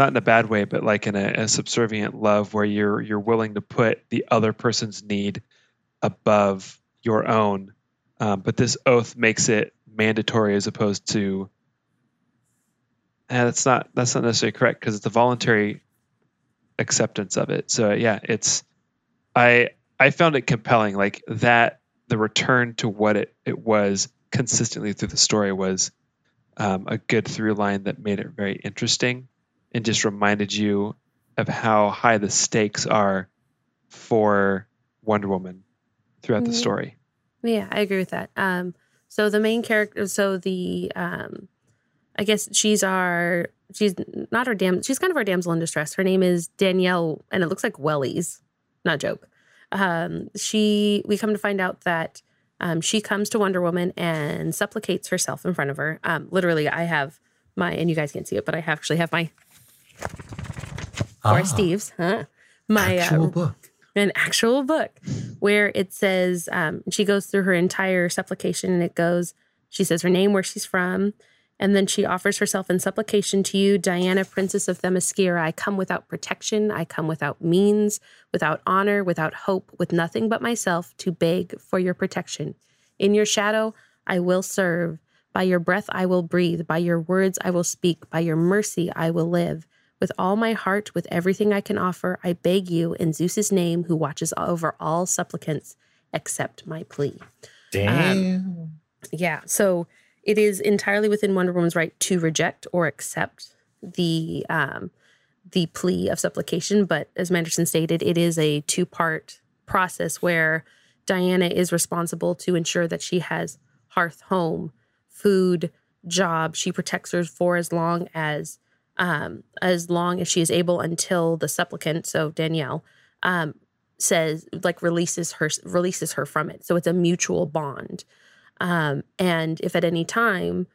[SPEAKER 4] not in a bad way, but like in a, a subservient love where you're you're willing to put the other person's need above your own. Um, but this oath makes it mandatory as opposed to. And that's not that's not necessarily correct because it's a voluntary acceptance of it. So yeah, it's I I found it compelling like that the return to what it it was consistently through the story was um, a good through line that made it very interesting and just reminded you of how high the stakes are for Wonder Woman throughout the
[SPEAKER 2] Mhm.
[SPEAKER 4] story.
[SPEAKER 2] Yeah, I agree with that. Um, so the main character, so the, um, I guess she's our, she's not our dam, she's kind of our damsel in distress. Her name is Danielle, and it looks like Wellys, not a joke. Um, she, we come to find out that um, she comes to Wonder Woman and supplicates herself in front of her. Um, literally, I have my, and you guys can't see it, but I actually have my, or
[SPEAKER 3] Ah,
[SPEAKER 2] Esteves, huh? My
[SPEAKER 3] actual
[SPEAKER 2] uh,
[SPEAKER 3] book.
[SPEAKER 2] an actual book where it says um, she goes through her entire supplication and it goes she says her name where she's from and then she offers herself in supplication to you diana princess of themyscira. I come without protection. I come without means without honor without hope with nothing but myself to beg for your protection. In your shadow i will serve. By your breath i will breathe. By your words i will speak. By your mercy i will live with all my heart, with everything I can offer, I beg you in Zeus's name, who watches over all supplicants, accept my plea.
[SPEAKER 3] Damn.
[SPEAKER 2] Yeah, so it is entirely within Wonder Woman's right to reject or accept the um, the plea of supplication. But as Manderson stated, it is a two part process where Diana is responsible to ensure that she has hearth, home, food, job. She protects her for as long as um, as long as she is able until the supplicant, so Danielle, um, says like releases her releases her from it. So it's a mutual bond. Um, and if at any time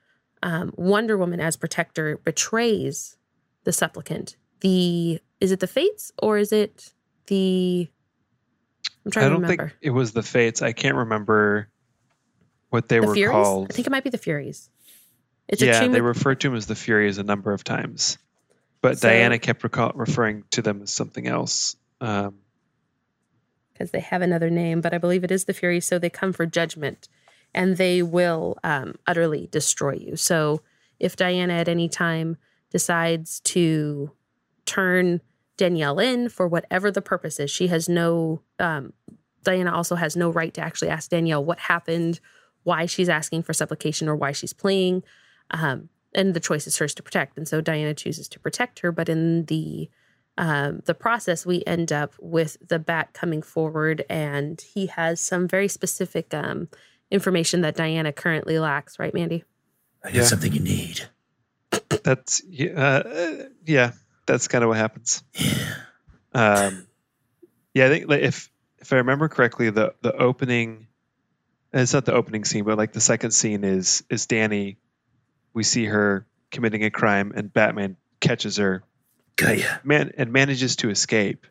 [SPEAKER 2] um, Wonder Woman as protector betrays the supplicant, the is it the fates or is it the I'm trying
[SPEAKER 4] I don't
[SPEAKER 2] remember.
[SPEAKER 4] think it was the Fates. I can't remember what they
[SPEAKER 2] the
[SPEAKER 4] were
[SPEAKER 2] Furies?
[SPEAKER 4] called.
[SPEAKER 2] I think it might be the Furies. It's
[SPEAKER 4] yeah, they
[SPEAKER 2] with-
[SPEAKER 4] referred to him as the Furies a number of times, but
[SPEAKER 2] So-
[SPEAKER 4] Diana kept recall- referring to them as something else. Um,
[SPEAKER 2] because they have another name, but I believe it is the Fury. So they come for judgment and they will um, utterly destroy you. So if Diana at any time decides to turn Danielle in for whatever the purpose is, she has no, um, Diana also has no right to actually ask Danielle what happened, why she's asking for supplication, or why she's playing. Um, and the choice is hers to protect. And so Diana chooses to protect her. But in the um, the process, we end up with the bat coming forward, and he has some very specific um, information that Diana currently lacks, right, Mandy?
[SPEAKER 3] I got
[SPEAKER 4] Yeah.
[SPEAKER 3] something you need.
[SPEAKER 4] that's yeah, uh, yeah, that's kind of what happens.
[SPEAKER 3] Yeah.
[SPEAKER 4] Um, yeah, I think like, if if I remember correctly, the the opening, it's not the opening scene, but like the second scene is is Danny. We see her committing a crime, and Batman catches her,
[SPEAKER 3] Got ya.
[SPEAKER 4] man, and manages to escape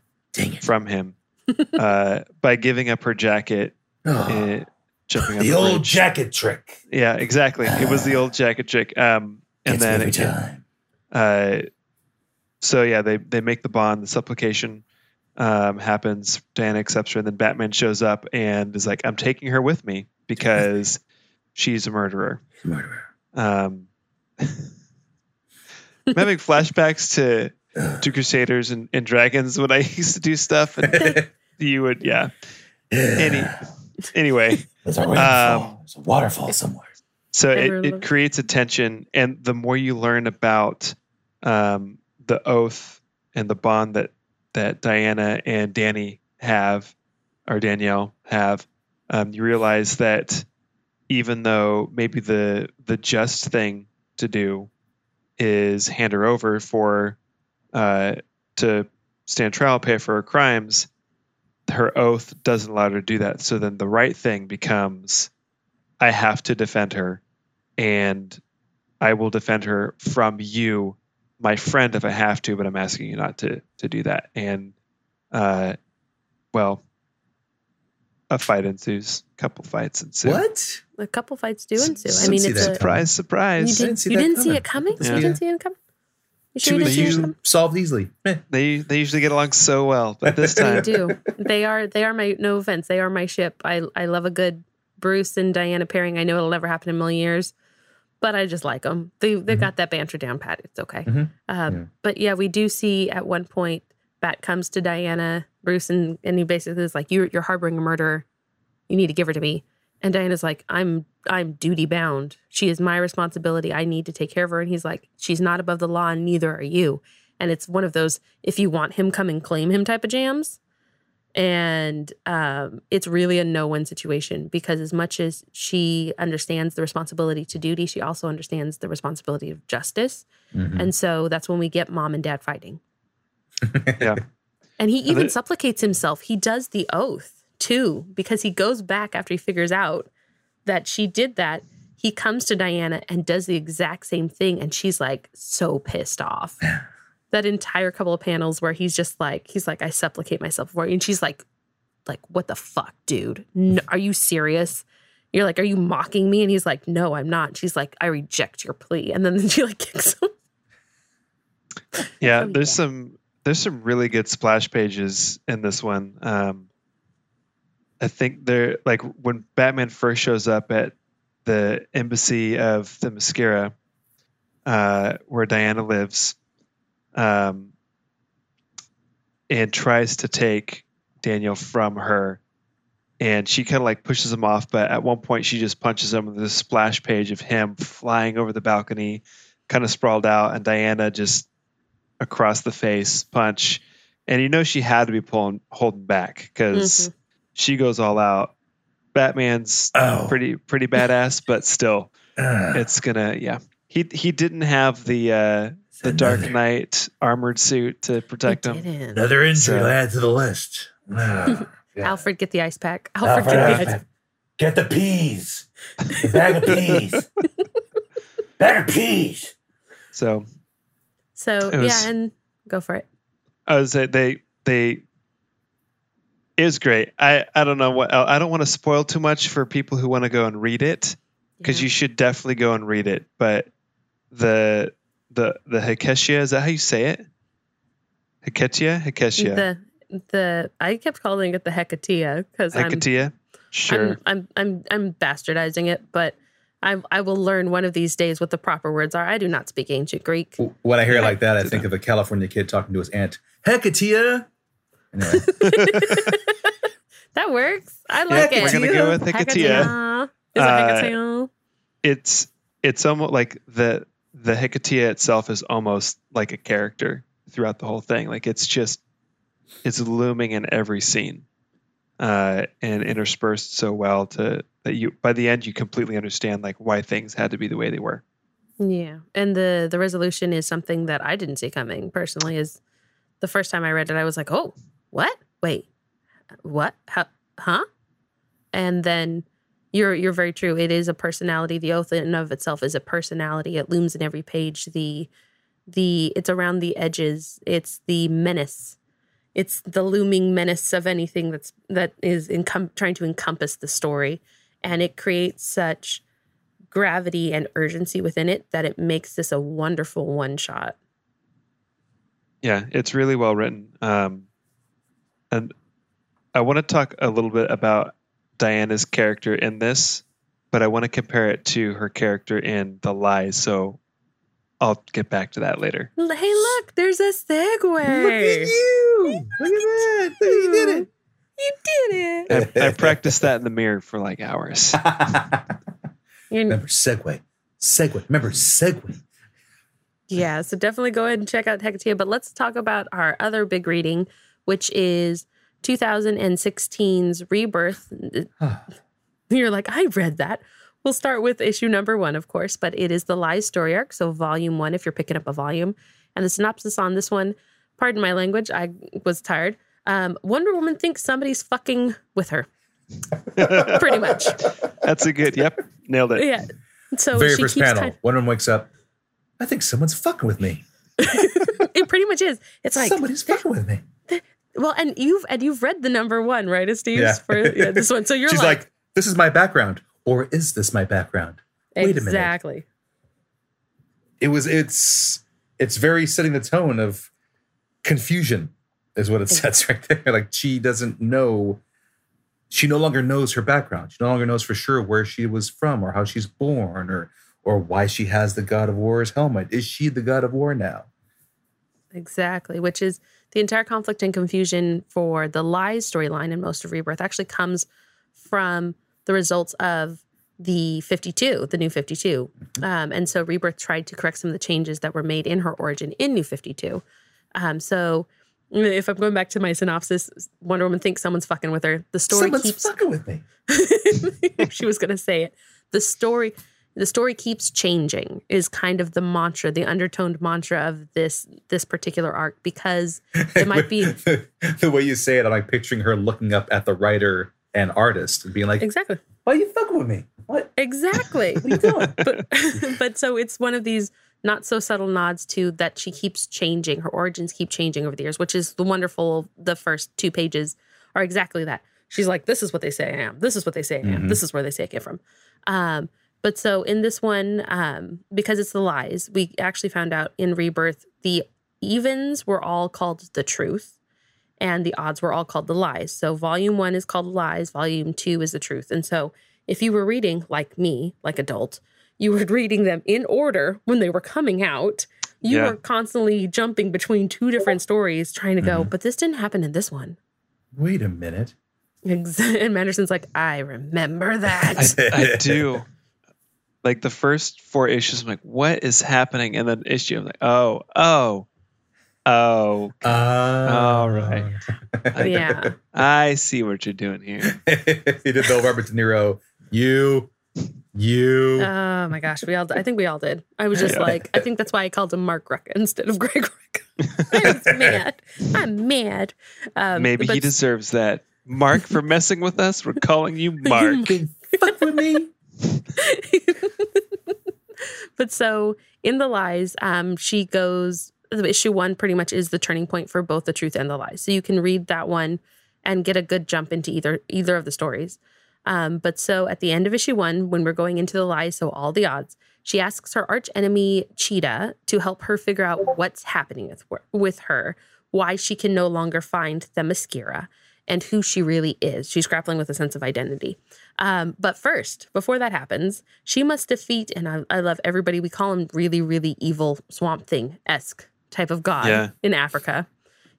[SPEAKER 4] from him uh, by giving up her jacket,
[SPEAKER 3] Oh,
[SPEAKER 4] and jumping
[SPEAKER 3] the old
[SPEAKER 4] bridge.
[SPEAKER 3] jacket trick.
[SPEAKER 4] Yeah, exactly. It was the old jacket trick. Um, and then
[SPEAKER 3] every time.
[SPEAKER 4] uh, so yeah, they they make the bond. The supplication um, happens. Diana accepts her, and then Batman shows up and is like, "I'm taking her with me because she's a murderer."
[SPEAKER 3] Murderer.
[SPEAKER 4] Um, I'm having flashbacks to to Crusaders and, and Dragons when I used to do stuff, and you would, yeah. Any, anyway,
[SPEAKER 3] There's a
[SPEAKER 4] Um.
[SPEAKER 3] There's a waterfall somewhere.
[SPEAKER 4] so it, it creates a tension and the more you learn about um, the oath and the bond that that diana and danny have or danielle have um, you realize that even though maybe the the just thing to do is hand her over for uh, to stand trial pay for her crimes her oath doesn't allow her to do that so then the right thing becomes I have to defend her, and I will defend her from you, my friend, if I have to. But I'm asking you not to to do that. And, uh, well, a fight ensues. A couple fights ensue.
[SPEAKER 3] What?
[SPEAKER 2] A couple fights do
[SPEAKER 3] S-
[SPEAKER 2] ensue. I mean,
[SPEAKER 3] see
[SPEAKER 2] it's
[SPEAKER 3] that
[SPEAKER 2] a,
[SPEAKER 4] Surprise!
[SPEAKER 2] you,
[SPEAKER 4] Surprise!
[SPEAKER 2] did,
[SPEAKER 3] didn't see
[SPEAKER 2] you
[SPEAKER 3] that
[SPEAKER 2] didn't see it coming.
[SPEAKER 4] Yeah.
[SPEAKER 2] You didn't see it coming. You sure you didn't see it
[SPEAKER 3] issues
[SPEAKER 2] coming?
[SPEAKER 3] solved easily.
[SPEAKER 4] They they usually get along so well, but this time
[SPEAKER 2] They
[SPEAKER 4] time,
[SPEAKER 2] do. They are. They are my. No offense. They are my ship. I. I love a good Bruce and Diana pairing. I know it'll never happen in a million years, but I just like them. They. They
[SPEAKER 3] Mhm.
[SPEAKER 2] got that banter down pat. It's okay.
[SPEAKER 3] Mhm.
[SPEAKER 2] Um,
[SPEAKER 3] Yeah.
[SPEAKER 2] But yeah, we do see at one point Bat comes to Diana, Bruce, and and he basically is like, "You're you're harboring a murderer. You need to give her to me." And Diana's like, "I'm I'm duty bound. She is my responsibility. I need to take care of her." And he's like, "She's not above the law, and neither are you." And it's one of those if you want him, come and claim him type of jams. And um, it's really a no win situation because as much as she understands the responsibility to duty, she also understands the responsibility of justice.
[SPEAKER 3] Mhm.
[SPEAKER 2] And so that's when we get mom and dad fighting.
[SPEAKER 4] yeah,
[SPEAKER 2] And he even
[SPEAKER 4] it-
[SPEAKER 2] supplicates himself. He does the oath too, because he goes back after he figures out that she did that. He comes to Diana and does the exact same thing. And she's like so pissed off. that entire couple of panels where he's just like, he's like, I supplicate myself for you. And she's like, like, what the fuck, dude? No, are you serious? You're like, are you mocking me? And he's like, no, I'm not. She's like, I reject your plea. And then she like kicks him.
[SPEAKER 4] yeah. There's some there's some really good splash pages in this one. Um, I think they're like when Batman first shows up at the embassy of Themyscira, uh, where Diana lives, um, and tries to take Daniel from her. And she kind of like pushes him off, but at one point she just punches him with a splash page of him flying over the balcony, kind of sprawled out, and Diana just across the face punch. And you know she had to be pulling holding back because she goes all out. Batman's
[SPEAKER 3] Oh.
[SPEAKER 4] pretty pretty badass, but still, it's gonna yeah. He he didn't have the uh, the Dark Knight armored suit to protect him.
[SPEAKER 3] Another injury
[SPEAKER 4] So-
[SPEAKER 3] to add to the list. Yeah.
[SPEAKER 2] Alfred, get the ice pack. Alfred,
[SPEAKER 3] Alfred,
[SPEAKER 2] get the
[SPEAKER 3] Alfred,
[SPEAKER 2] ice
[SPEAKER 3] Get the peas. A bag of peas. bag of peas.
[SPEAKER 4] So
[SPEAKER 2] So
[SPEAKER 4] was-
[SPEAKER 2] yeah, and go for it.
[SPEAKER 4] I was say they they It was great. I, I don't know what I don't want to spoil too much for people who want to go and read it because
[SPEAKER 2] Yeah.
[SPEAKER 4] you should definitely go and read it. But the the the Heketia is that how you say it? Heketia, Heketia,
[SPEAKER 2] The the I kept calling it the Hecatea because I'm,
[SPEAKER 4] Heketia. Sure.
[SPEAKER 2] I'm I'm I'm I'm bastardizing it, but I I will learn one of these days what the proper words are. I do not speak ancient Greek.
[SPEAKER 3] When I hear it like that, I think of a California kid talking to his aunt. Hecatia. Anyway,
[SPEAKER 2] That works. I like
[SPEAKER 3] Hecatea.
[SPEAKER 2] it.
[SPEAKER 4] We're gonna go with Heketia.
[SPEAKER 2] Hecatea. Is it
[SPEAKER 4] Uh,
[SPEAKER 2] Hecatea?
[SPEAKER 4] It's it's almost like the the Heketia itself is almost like a character throughout the whole thing. Like it's just it's looming in every scene. Uh, and interspersed so well to that you by the end you completely understand like why things had to be the way they were.
[SPEAKER 2] Yeah, and the the resolution is something that I didn't see coming personally. Is the first time I read it, I was like, "Oh, what? Wait, what? How? Huh?" And then you're you're very true. It is a personality. The oath in and of itself is a personality. It looms in every page. The the it's around the edges. It's the menace. It's the looming menace of anything that's that is encom- trying to encompass the story, and it creates such gravity and urgency within it that it makes this a wonderful one shot.
[SPEAKER 4] Yeah, it's really well written. Um, and I want to talk a little bit about Diana's character in this, but I want to compare it to her character in The Lies. So I'll get back to that later.
[SPEAKER 2] Hey, look, there's a segue.
[SPEAKER 3] look at you! Look at that! You did it!
[SPEAKER 2] You did it.
[SPEAKER 4] I, I practiced that in the mirror for like hours.
[SPEAKER 3] Remember Segway. Segway. Remember Segway.
[SPEAKER 2] yeah, so definitely go ahead and check out Hecatea. But let's talk about our other big reading, which is 2016's Rebirth. You're like, I read that. We'll start with issue number one, of course, but it is the Lies story arc. So, volume one, if you're picking up a volume. And the synopsis on this one, pardon my language, I was tired. Um, Wonder Woman thinks somebody's fucking with her. Pretty much.
[SPEAKER 4] That's a good. Yep, nailed it.
[SPEAKER 2] Yeah. So
[SPEAKER 3] Very
[SPEAKER 2] she
[SPEAKER 3] first
[SPEAKER 2] keeps
[SPEAKER 3] panel.
[SPEAKER 2] kind
[SPEAKER 3] One of them wakes up. I think someone's fucking with me.
[SPEAKER 2] it pretty much is. It's like
[SPEAKER 3] Somebody's fucking with me.
[SPEAKER 2] Well, and you've and you've read the number one, right, Steve?
[SPEAKER 3] Yeah.
[SPEAKER 2] For yeah, this one. So you're
[SPEAKER 3] She's
[SPEAKER 2] like,
[SPEAKER 3] like, this is my background. Or is this my background? wait a minute.
[SPEAKER 2] exactly.
[SPEAKER 3] It was it's it's very setting the tone of confusion, is what it says right there. Like she doesn't know she no longer knows her background. She no longer knows for sure where she was from or how she's born or or why she has the God of War's helmet. Is she the God of War now?
[SPEAKER 2] Exactly, which is the entire conflict and confusion for the lies storyline in most of Rebirth actually comes from the results of the 52, the new 52. Um, and so Rebirth tried to correct some of the changes that were made in her origin in New 52. Um, so if I'm going back to my synopsis, Wonder Woman thinks someone's fucking with her. The story
[SPEAKER 3] Someone's
[SPEAKER 2] keeps
[SPEAKER 3] fucking with me.
[SPEAKER 2] she was going to say it. The story the story keeps changing is kind of the mantra, the undertoned mantra of this this particular arc because it might be
[SPEAKER 3] the way you say it, I'm like picturing her looking up at the writer and artist and being like,
[SPEAKER 2] exactly
[SPEAKER 3] Why are you fucking with me? What?
[SPEAKER 2] exactly
[SPEAKER 3] What are you doing?
[SPEAKER 2] but but so it's one of these not so subtle nods to that she keeps changing her origins keep changing over the years which is the wonderful the first two pages are exactly that she's like this is what they say i am this is what they say i am
[SPEAKER 3] Mhm.
[SPEAKER 2] this is where they say i came from um but so in this one um because it's the lies we actually found out in rebirth the evens were all called the truth and the odds were all called the lies so volume one is called lies volume two is the truth and so if you were reading like me like adult you were reading them in order when they were coming out you
[SPEAKER 4] Yeah.
[SPEAKER 2] were constantly jumping between two different stories trying to go
[SPEAKER 3] Mhm.
[SPEAKER 2] but this didn't happen in this one
[SPEAKER 3] Wait a minute.
[SPEAKER 2] And manderson's like i remember that
[SPEAKER 4] I, I do. Like the first four issues, I'm like, what is happening? And then issue, I'm like, oh, oh, oh,
[SPEAKER 3] Uh,
[SPEAKER 4] All right.
[SPEAKER 2] yeah
[SPEAKER 4] I see what you're doing here.
[SPEAKER 3] he did Bill Robert De Niro. You, you.
[SPEAKER 2] oh my gosh we all i think we all did i was just
[SPEAKER 4] Yeah.
[SPEAKER 2] like i think that's why i called him mark ruck instead of greg ruck i was mad i'm mad um,
[SPEAKER 4] Maybe he deserves that. Mark, for messing with us, we're calling you Mark.
[SPEAKER 3] fuck with me.
[SPEAKER 2] but so in the lies, um, she goes. the Issue one pretty much is the turning point for both the truth and the lies. So you can read that one and get a good jump into either either of the stories. Um, but so at the end of issue one, when we're going into the lies, so all the odds, she asks her arch enemy Cheetah to help her figure out what's happening with with her, why she can no longer find Themyscira, and who she really is. She's grappling with a sense of identity. Um, but first, before that happens, she must defeat, and I, I love everybody, we call him really, really evil Swamp Thing esque type of god
[SPEAKER 4] Yeah.
[SPEAKER 2] in Africa.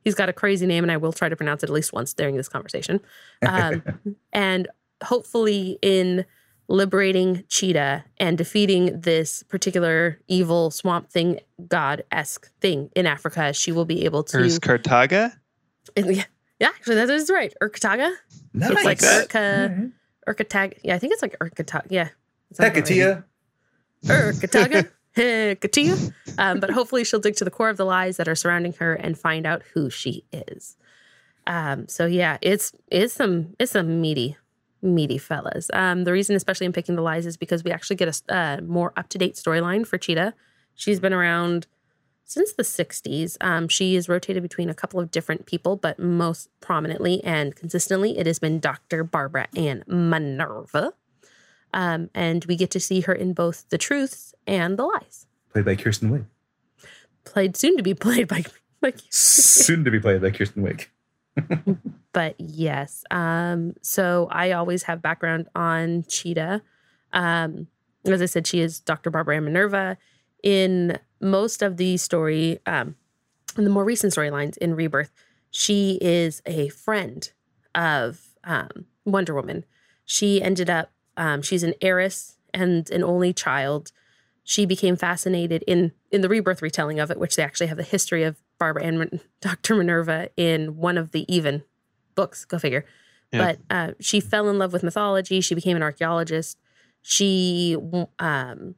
[SPEAKER 2] He's got a crazy name, and I will try to pronounce it at least once during this conversation. Um, and hopefully, in liberating Cheetah and defeating this particular evil Swamp Thing god esque thing in Africa, she will be able to.
[SPEAKER 4] Urs Cartaga?
[SPEAKER 2] yeah, yeah, actually, that is right. Urkataga?
[SPEAKER 3] Nice.
[SPEAKER 2] It's like
[SPEAKER 4] that.
[SPEAKER 2] Urka, Urkatag. Yeah, I think it's like Urkatag. Yeah. It's not about right.
[SPEAKER 3] Hecatia.
[SPEAKER 2] Urkataga. Hecatia. Um, but hopefully she'll dig to the core of the lies that are surrounding her and find out who she is. Um, so yeah, it's it's some it's some meaty, meaty fellas. Um, the reason, especially in picking the lies, is because we actually get a uh, more up to date storyline for Cheetah. She's been around since the 60s. Um, she is rotated between a couple of different people, but most prominently and consistently, it has been Dr. Barbara Ann Minerva. Um, and we get to see her in both the truths and the lies.
[SPEAKER 3] Played by Kristen Wiig.
[SPEAKER 2] Played soon to be played by, by
[SPEAKER 3] Soon to be played by Kristen Wiig.
[SPEAKER 2] but yes. Um, so I always have background on Cheetah. Um, as I said, she is Dr. Barbara Ann Minerva. In most of the story, um, in the more recent storylines in Rebirth, she is a friend of um, Wonder Woman. She ended up, um, she's an heiress and an only child. She became fascinated in in the Rebirth retelling of it, which they actually have the history of Barbara and Dr. Minerva in one of the Even books. Go figure.
[SPEAKER 4] Yeah.
[SPEAKER 2] But uh, she fell in love with mythology. She became an archaeologist. She um,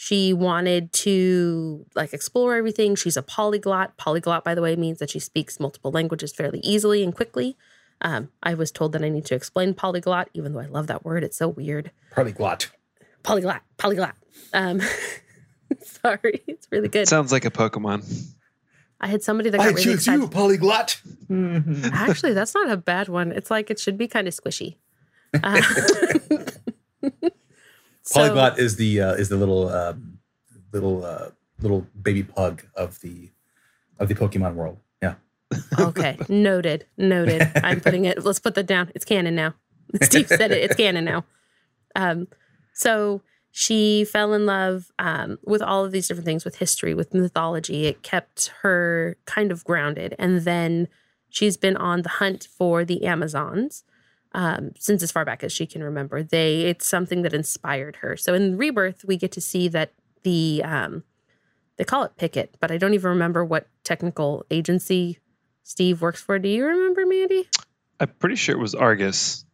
[SPEAKER 2] she wanted to like explore everything. She's a polyglot. Polyglot, by the way, means that she speaks multiple languages fairly easily and quickly. Um, I was told that I need to explain polyglot, even though I love that word. It's so weird.
[SPEAKER 3] Polyglot.
[SPEAKER 2] Polyglot, polyglot. Um, sorry, it's really good.
[SPEAKER 4] Sounds like a Pokemon.
[SPEAKER 2] I had somebody that got
[SPEAKER 3] I
[SPEAKER 2] really
[SPEAKER 3] choose
[SPEAKER 2] excited.
[SPEAKER 3] you, Polyglot.
[SPEAKER 2] Actually, that's not a bad one. It's like it should be kind of squishy. Uh, so-
[SPEAKER 3] Polyglot is the uh, is the little um, little uh, little baby pug of the of the Pokemon world. Yeah.
[SPEAKER 2] okay, noted, noted. I'm putting it. Let's put that down. It's canon now. Steve said it. It's canon now. Um, so she fell in love um, with all of these different things, with history, with mythology. It kept her kind of grounded, and then she's been on the hunt for the Amazons um, since as far back as she can remember. They it's something that inspired her. So in Rebirth, we get to see that the um, they call it Picket, but I don't even remember what technical agency Steve works for. Do you remember, Mandy?
[SPEAKER 4] I'm pretty sure it was Argus.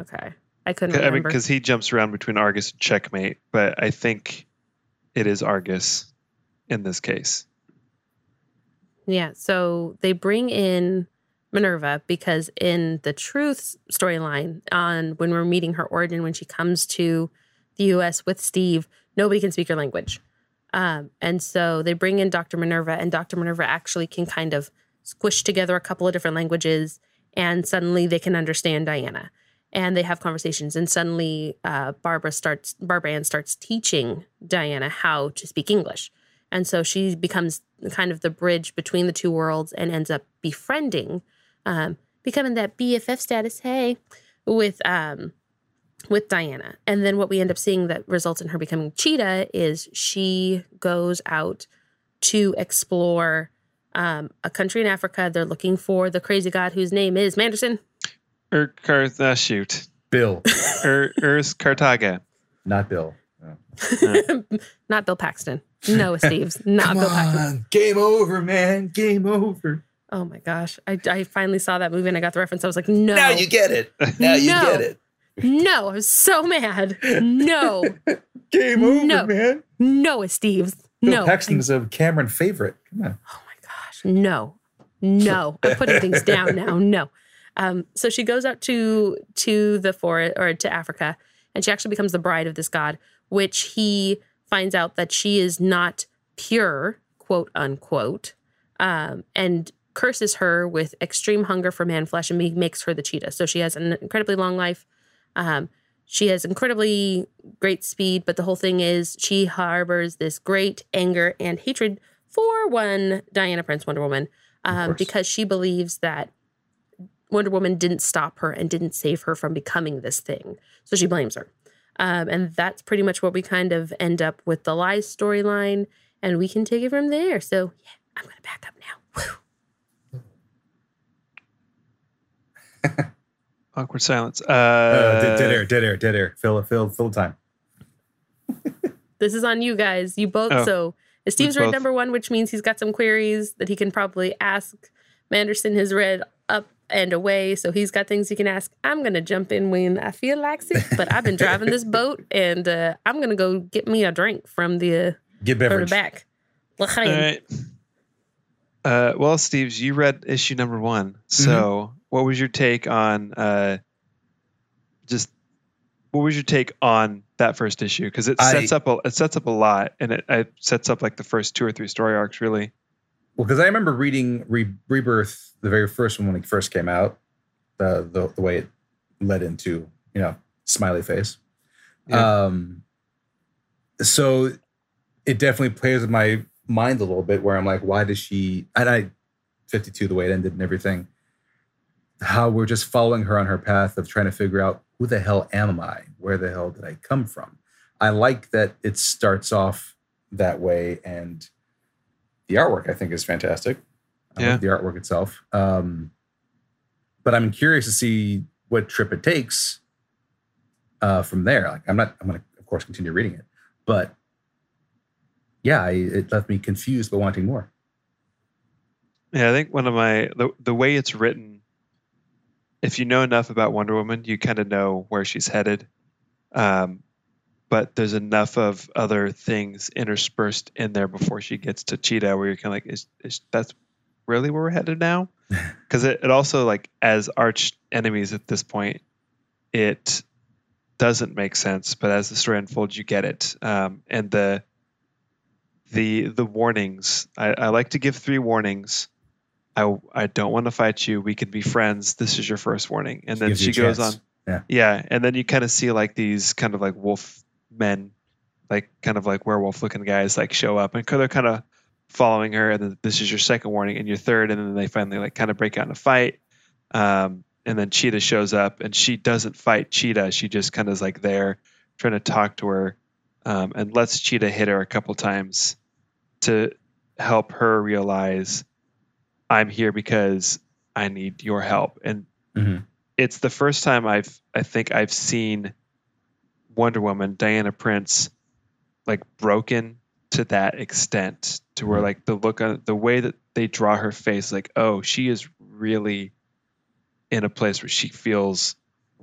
[SPEAKER 2] Okay, I couldn't
[SPEAKER 4] I mean,
[SPEAKER 2] remember.
[SPEAKER 4] because he jumps around between Argus and Checkmate, but I think it is Argus in this case.
[SPEAKER 2] Yeah, so they bring in Minerva because in the Truth storyline, on when we're meeting her origin, when she comes to the U.S. with Steve, nobody can speak her language, um, and so they bring in Dr. Minerva, and Dr. Minerva actually can kind of squish together a couple of different languages, and suddenly they can understand Diana, and they have conversations, and suddenly uh, Barbara starts, Barbara Ann starts teaching Diana how to speak English. And so she becomes kind of the bridge between the two worlds and ends up befriending, um, becoming that BFF status, hey, with um, with Diana. And then what we end up seeing that results in her becoming Cheetah is she goes out to explore um, a country in Africa. They're looking for the crazy god whose name is Manderson.
[SPEAKER 4] Ur Car- uh, shoot.
[SPEAKER 3] Bill,
[SPEAKER 4] Ur Urzkartaga.
[SPEAKER 3] not Bill.
[SPEAKER 2] Not Bill Paxton. No, Esteves. Not
[SPEAKER 3] Come
[SPEAKER 2] Bill Paxton.
[SPEAKER 3] on, game over, man. Game over.
[SPEAKER 2] Oh my gosh. I, I finally saw that movie and I got the reference. I was like, no.
[SPEAKER 3] Now you get it. Now you
[SPEAKER 2] No.
[SPEAKER 3] get it.
[SPEAKER 2] No, I was so mad. No,
[SPEAKER 3] Game over,
[SPEAKER 2] No.
[SPEAKER 3] man.
[SPEAKER 2] no, Esteves.
[SPEAKER 3] Bill
[SPEAKER 2] No.
[SPEAKER 3] Paxton's a Cameron favorite. Come on.
[SPEAKER 2] Oh my gosh. No, no. I'm putting things down now. No. Um, so she goes out to to the forest or to Africa, and she actually becomes the bride of this god, which he finds out that she is not pure, quote unquote. Um, and curses her with extreme hunger for man flesh and makes her the cheetah. So she has an incredibly long life. Um, she has incredibly great speed, but the whole thing is she harbors this great anger and hatred for one Diana Prince Wonder Woman um, because she believes that Wonder Woman didn't stop her and didn't save her from becoming this thing. So she blames her. Um, and that's pretty much what we kind of end up with the lies storyline, and we can take it from there. So, yeah, I'm going to back up now. Whew.
[SPEAKER 4] Awkward silence. Uh,
[SPEAKER 3] Uh, dead, dead air, dead air, dead air. Fill, it, fill, fill time.
[SPEAKER 2] This is on you guys. You both.
[SPEAKER 4] Oh,
[SPEAKER 2] so, Esteves
[SPEAKER 4] we
[SPEAKER 2] read
[SPEAKER 4] both-
[SPEAKER 2] number one, which means he's got some queries that he can probably ask. Manderson has read up and away, so he's got things he can ask. I'm going to jump in when I feel like it, but I've been driving this boat, and uh, I'm going to go get me a drink from the uh,
[SPEAKER 3] Get
[SPEAKER 2] from the
[SPEAKER 3] beverage.
[SPEAKER 2] back.
[SPEAKER 4] All right. Uh, well, Esteves, you read issue number one. So,
[SPEAKER 3] Mm-hmm.
[SPEAKER 4] What was your take on uh, just what was your take on that first issue? Because it
[SPEAKER 3] I-
[SPEAKER 4] sets up a it sets up a lot, and it, it sets up like the first two or three story arcs. Really,
[SPEAKER 3] Well, because I remember reading Re- Rebirth, the very first one when it first came out, the, the the way it led into you know smiley face.
[SPEAKER 4] Yeah.
[SPEAKER 3] Um, so it definitely plays with my mind a little bit, where I'm like, why does she? And I, 52, the way it ended and everything. How we're just following her on her path of trying to figure out who the hell am I? Where the hell did I come from? I like that it starts off that way and the artwork I think is fantastic. I
[SPEAKER 4] Yeah.
[SPEAKER 3] the artwork itself. Um, but I'm curious to see what trip it takes uh, from there. Like I'm not, I'm going to of course continue reading it, but yeah, I, it left me confused but wanting more.
[SPEAKER 4] yeah. I think one of my the the way it's written, if you know enough about Wonder Woman, you kind of know where she's headed. Um, but there's enough of other things interspersed in there before she gets to Cheetah, where you're kind of like, is, is that's really where we're headed now? Because it, it also like as arch enemies at this point, it doesn't make sense. But as the story unfolds, you get it. Um, and the the the warnings, I, I like to give three warnings. I I don't want to fight you. We can be friends. This is your first warning, and then she goes
[SPEAKER 3] chance.
[SPEAKER 4] on.
[SPEAKER 3] Yeah.
[SPEAKER 4] Yeah, and then you kind of see like these kind of like wolf men, like kind of like werewolf looking guys, like show up and they're kind of following her. And then this is your second warning, and your third, and then they finally like kind of break out in a fight. Um, and then Cheetah shows up, and she doesn't fight Cheetah. She just kind of is like there, trying to talk to her, um, and lets Cheetah hit her a couple times to help her realize I'm here because I need your help. And
[SPEAKER 3] Mhm.
[SPEAKER 4] it's the first time I've I think I've seen Wonder Woman, Diana Prince, like broken to that extent to where
[SPEAKER 3] Mhm.
[SPEAKER 4] like the look on the way that they draw her face, like, oh, she is really in a place where she feels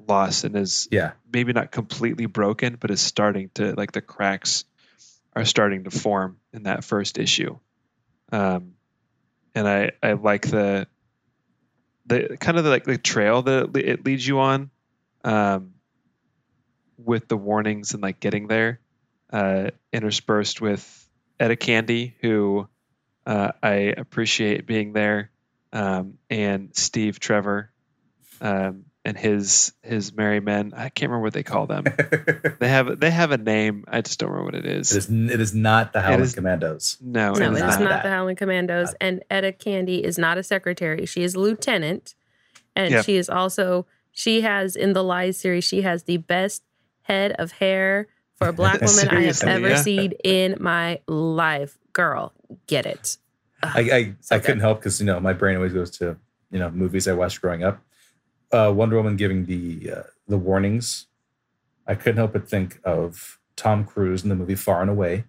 [SPEAKER 4] lost and is
[SPEAKER 3] Yeah.
[SPEAKER 4] maybe not completely broken, but is starting to like the cracks are starting to form in that first issue. Um, and I I like the the kind of the, like the trail that it, leads you on, um, with the warnings and like getting there, uh, interspersed with Etta Candy, who uh, I appreciate being there, um, and Steve Trevor, um, and his his merry men. I can't remember what they call them. They have they have a name. I just don't remember what it is.
[SPEAKER 3] is, it is not the Howling
[SPEAKER 4] is-
[SPEAKER 3] Commandos.
[SPEAKER 4] no,
[SPEAKER 2] No,
[SPEAKER 4] it
[SPEAKER 2] it
[SPEAKER 4] is
[SPEAKER 2] is
[SPEAKER 3] not
[SPEAKER 2] not the Howling Commandos. And Etta Candy is not a secretary. She is a lieutenant. And
[SPEAKER 4] Yeah.
[SPEAKER 2] she is also, she has in the Lies series, she has the best head of hair for a black woman I have ever
[SPEAKER 4] yeah.
[SPEAKER 2] seen in my life. Girl, get it.
[SPEAKER 3] I I,
[SPEAKER 2] So
[SPEAKER 3] I couldn't help because you know my brain always goes to you know movies I watched growing up. Uh, Wonder Woman giving the uh, the warnings. I couldn't help but think of Tom Cruise in the movie Far and Away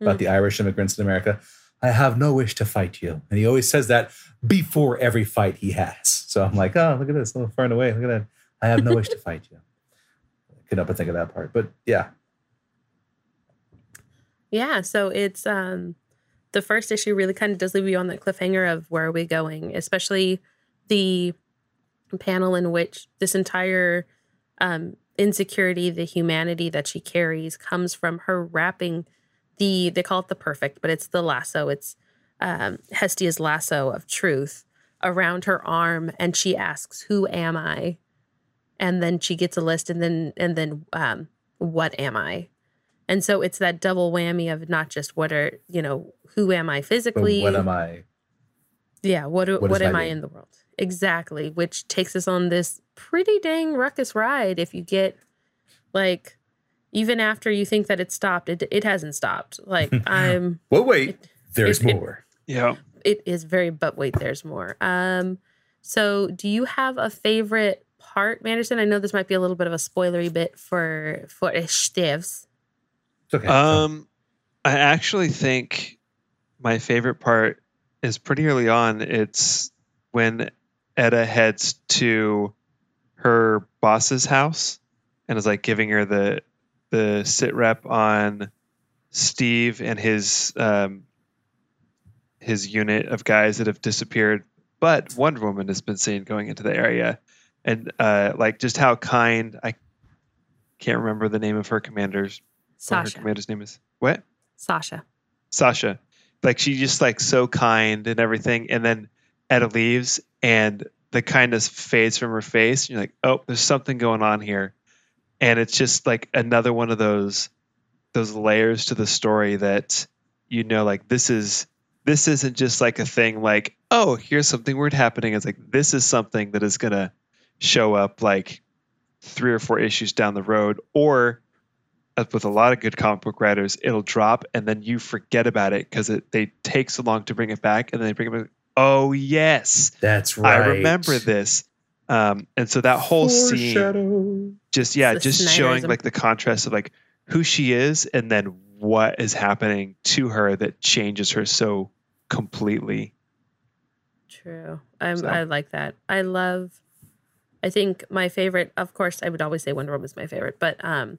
[SPEAKER 3] about
[SPEAKER 2] Mm.
[SPEAKER 3] the Irish immigrants in America. I have no wish to fight you, and he always says that before every fight he has. So I'm like, oh, look at this, oh, Far and Away, look at that. I have no wish to fight you. I couldn't help but think of that part, but yeah,
[SPEAKER 2] Yeah, so it's um the first issue really kind of does leave you on that cliffhanger of where are we going, especially the panel in which this entire um insecurity, the humanity that she carries comes from her wrapping the they call it the perfect, but it's the lasso. It's um Hestia's lasso of truth around her arm and she asks, "Who am I?" And then she gets a list and then and then um what am I? And so it's that double whammy of not just what are, you know, who am I
[SPEAKER 3] But
[SPEAKER 2] physically?
[SPEAKER 3] what am I?
[SPEAKER 2] Yeah, what
[SPEAKER 3] What
[SPEAKER 2] what, am I in the world? Exactly, which takes us on this pretty dang ruckus ride. If you get like, even after you think that it stopped, it it hasn't stopped. Like I'm,
[SPEAKER 3] Well, wait.
[SPEAKER 2] It-
[SPEAKER 3] There's
[SPEAKER 2] it- it-
[SPEAKER 3] more.
[SPEAKER 4] Yeah.
[SPEAKER 2] it is very. But wait, there's more. Um, so do you have a favorite part, Manderson? I know this might be a little bit of a spoilery bit for for Stevs.
[SPEAKER 3] Okay.
[SPEAKER 4] Um, I actually think my favorite part is pretty early on. It's when Etta heads to her boss's house and is like giving her the the sit rep on Steve and his um, his unit of guys that have disappeared, but Wonder Woman has been seen going into the area, and uh, like just how kind. I can't remember the name of her commanders what her
[SPEAKER 2] Sasha.
[SPEAKER 4] commander's name is. What?
[SPEAKER 2] Sasha.
[SPEAKER 4] Sasha. Like she just like so kind and everything, and then Etta leaves, and the kindness fades from her face. And you're like, oh, there's something going on here, and it's just like another one of those those layers to the story that you know, like this is this isn't just like a thing like, oh, here's something weird happening. It's like this is something that is gonna show up like three or four issues down the road, or as with a lot of good comic book writers, it'll drop and then you forget about it because it they take so long to bring it back, and then they bring it back. Oh yes,
[SPEAKER 3] That's right.
[SPEAKER 4] I remember this. Um, and so that whole scene, just yeah,
[SPEAKER 2] The
[SPEAKER 4] just showing like the contrast of like who she is and then what is happening to her that changes her so completely.
[SPEAKER 2] True. I'm,
[SPEAKER 4] So-
[SPEAKER 2] I like that. I love. I think my favorite, of course, I would always say Wonder Woman is my favorite, but um,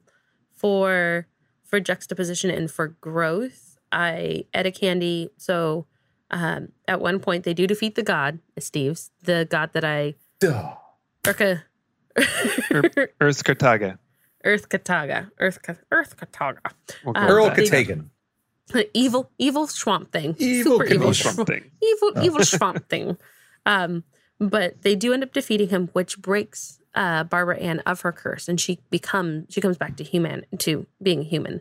[SPEAKER 2] for for juxtaposition and for growth, I Etta Candy. So um, at one point they do defeat the god, Steve's the god that I
[SPEAKER 3] Duh.
[SPEAKER 2] Urka.
[SPEAKER 4] Earth Kataga.
[SPEAKER 2] Earth Kataga, Earth Earth Kataga,
[SPEAKER 4] We'll
[SPEAKER 2] Um,
[SPEAKER 3] Earl
[SPEAKER 4] that.
[SPEAKER 3] Katagan.
[SPEAKER 2] evil, evil swamp thing,
[SPEAKER 3] Evil
[SPEAKER 2] super evil,
[SPEAKER 4] Evil
[SPEAKER 2] swamp,
[SPEAKER 4] thing.
[SPEAKER 2] evil,
[SPEAKER 3] Oh.
[SPEAKER 2] evil swamp thing. Um, but they do end up defeating him, which breaks uh, Barbara Ann of her curse, and she become she comes back to human to being human.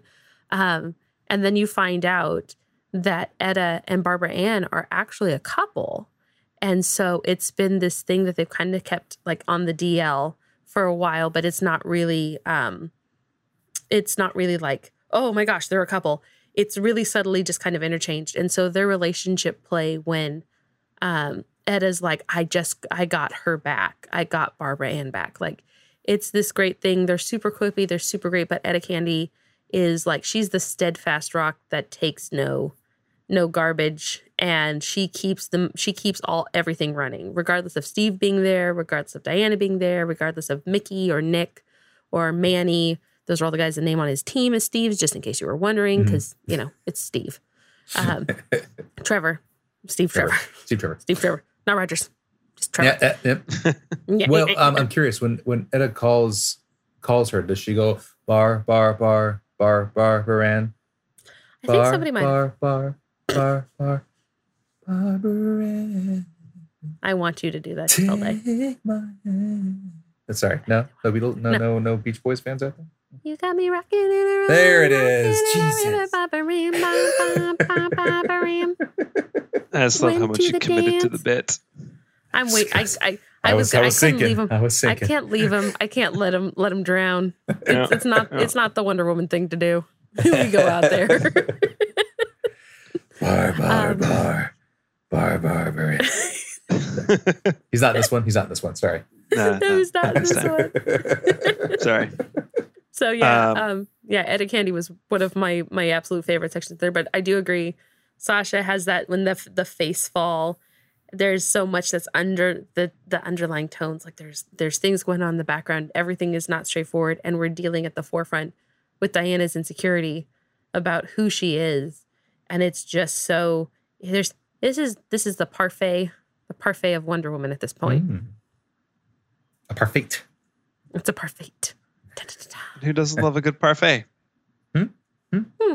[SPEAKER 2] Um, and then you find out that Etta and Barbara Ann are actually a couple, and so it's been this thing that they've kind of kept like on the DL for a while, but it's not really um, it's not really like oh my gosh they're a couple. It's really subtly just kind of interchanged, and so their relationship play when um Etta's like, I just I got her back. I got Barbara Ann back. Like it's this great thing. They're super quippy, they're super great, but Etta Candy is like she's the steadfast rock that takes no no garbage and she keeps them she keeps all everything running, regardless of Steve being there, regardless of Diana being there, regardless of Mickey or Nick or Manny. Those are all the guys that name on his team as Steve's, just in case you were wondering, because you know it's Steve. Um, Trevor. Steve Trevor.
[SPEAKER 3] Trevor. Steve Trevor.
[SPEAKER 2] Steve Trevor, not Rogers. Just Trevor.
[SPEAKER 3] Yeah, yeah, yeah.
[SPEAKER 2] Yeah.
[SPEAKER 3] Well, um, I'm curious. When when Etta calls calls her, does she go bar bar bar bar bar Baran?
[SPEAKER 2] I think somebody might.
[SPEAKER 3] bar bar bar bar Barbaran.
[SPEAKER 2] I want you to do that all day.
[SPEAKER 3] Take my hand. Sorry, no, no, Beatles, no,
[SPEAKER 2] No.
[SPEAKER 3] no, no Beach Boys fans out there.
[SPEAKER 2] You got me rocking it around.
[SPEAKER 3] There it is. Jesus.
[SPEAKER 2] around, ba-ba-rim, ba-ba, ba-ba-rim.
[SPEAKER 4] I just love how much you
[SPEAKER 2] the
[SPEAKER 4] committed to the bit.
[SPEAKER 2] I'm wait. I I, I,
[SPEAKER 3] I
[SPEAKER 2] was,
[SPEAKER 3] was, I
[SPEAKER 2] I,
[SPEAKER 3] was
[SPEAKER 2] couldn't
[SPEAKER 3] sinking.
[SPEAKER 2] leave him.
[SPEAKER 3] I was
[SPEAKER 2] I can't leave him. I can't let him let him drown. It's,
[SPEAKER 4] Yeah.
[SPEAKER 2] it's not
[SPEAKER 4] Yeah.
[SPEAKER 2] it's not the Wonder Woman thing to do. we go out there.
[SPEAKER 3] Bar bar
[SPEAKER 2] Um,
[SPEAKER 3] bar bar bar Baran. He's not in this one. He's not in this one. Sorry.
[SPEAKER 4] Nah,
[SPEAKER 2] no,
[SPEAKER 4] nah,
[SPEAKER 2] it's not
[SPEAKER 4] this
[SPEAKER 2] this
[SPEAKER 4] time.
[SPEAKER 2] one.
[SPEAKER 4] Sorry.
[SPEAKER 2] So yeah,
[SPEAKER 4] Um,
[SPEAKER 2] um, yeah, Etta Candy was one of my my absolute favorite sections there. But I do agree, Sasha has that when the the face fall. There's so much that's under the the underlying tones. Like there's there's things going on in the background. Everything is not straightforward, and we're dealing at the forefront with Diana's insecurity about who she is, and it's just so there's this is this is the parfait the parfait of Wonder Woman at this point.
[SPEAKER 3] Mm. A parfait.
[SPEAKER 2] It's a parfait. Da-da-da-da.
[SPEAKER 4] Who doesn't love a good parfait? Hmm? Hmm? Hmm.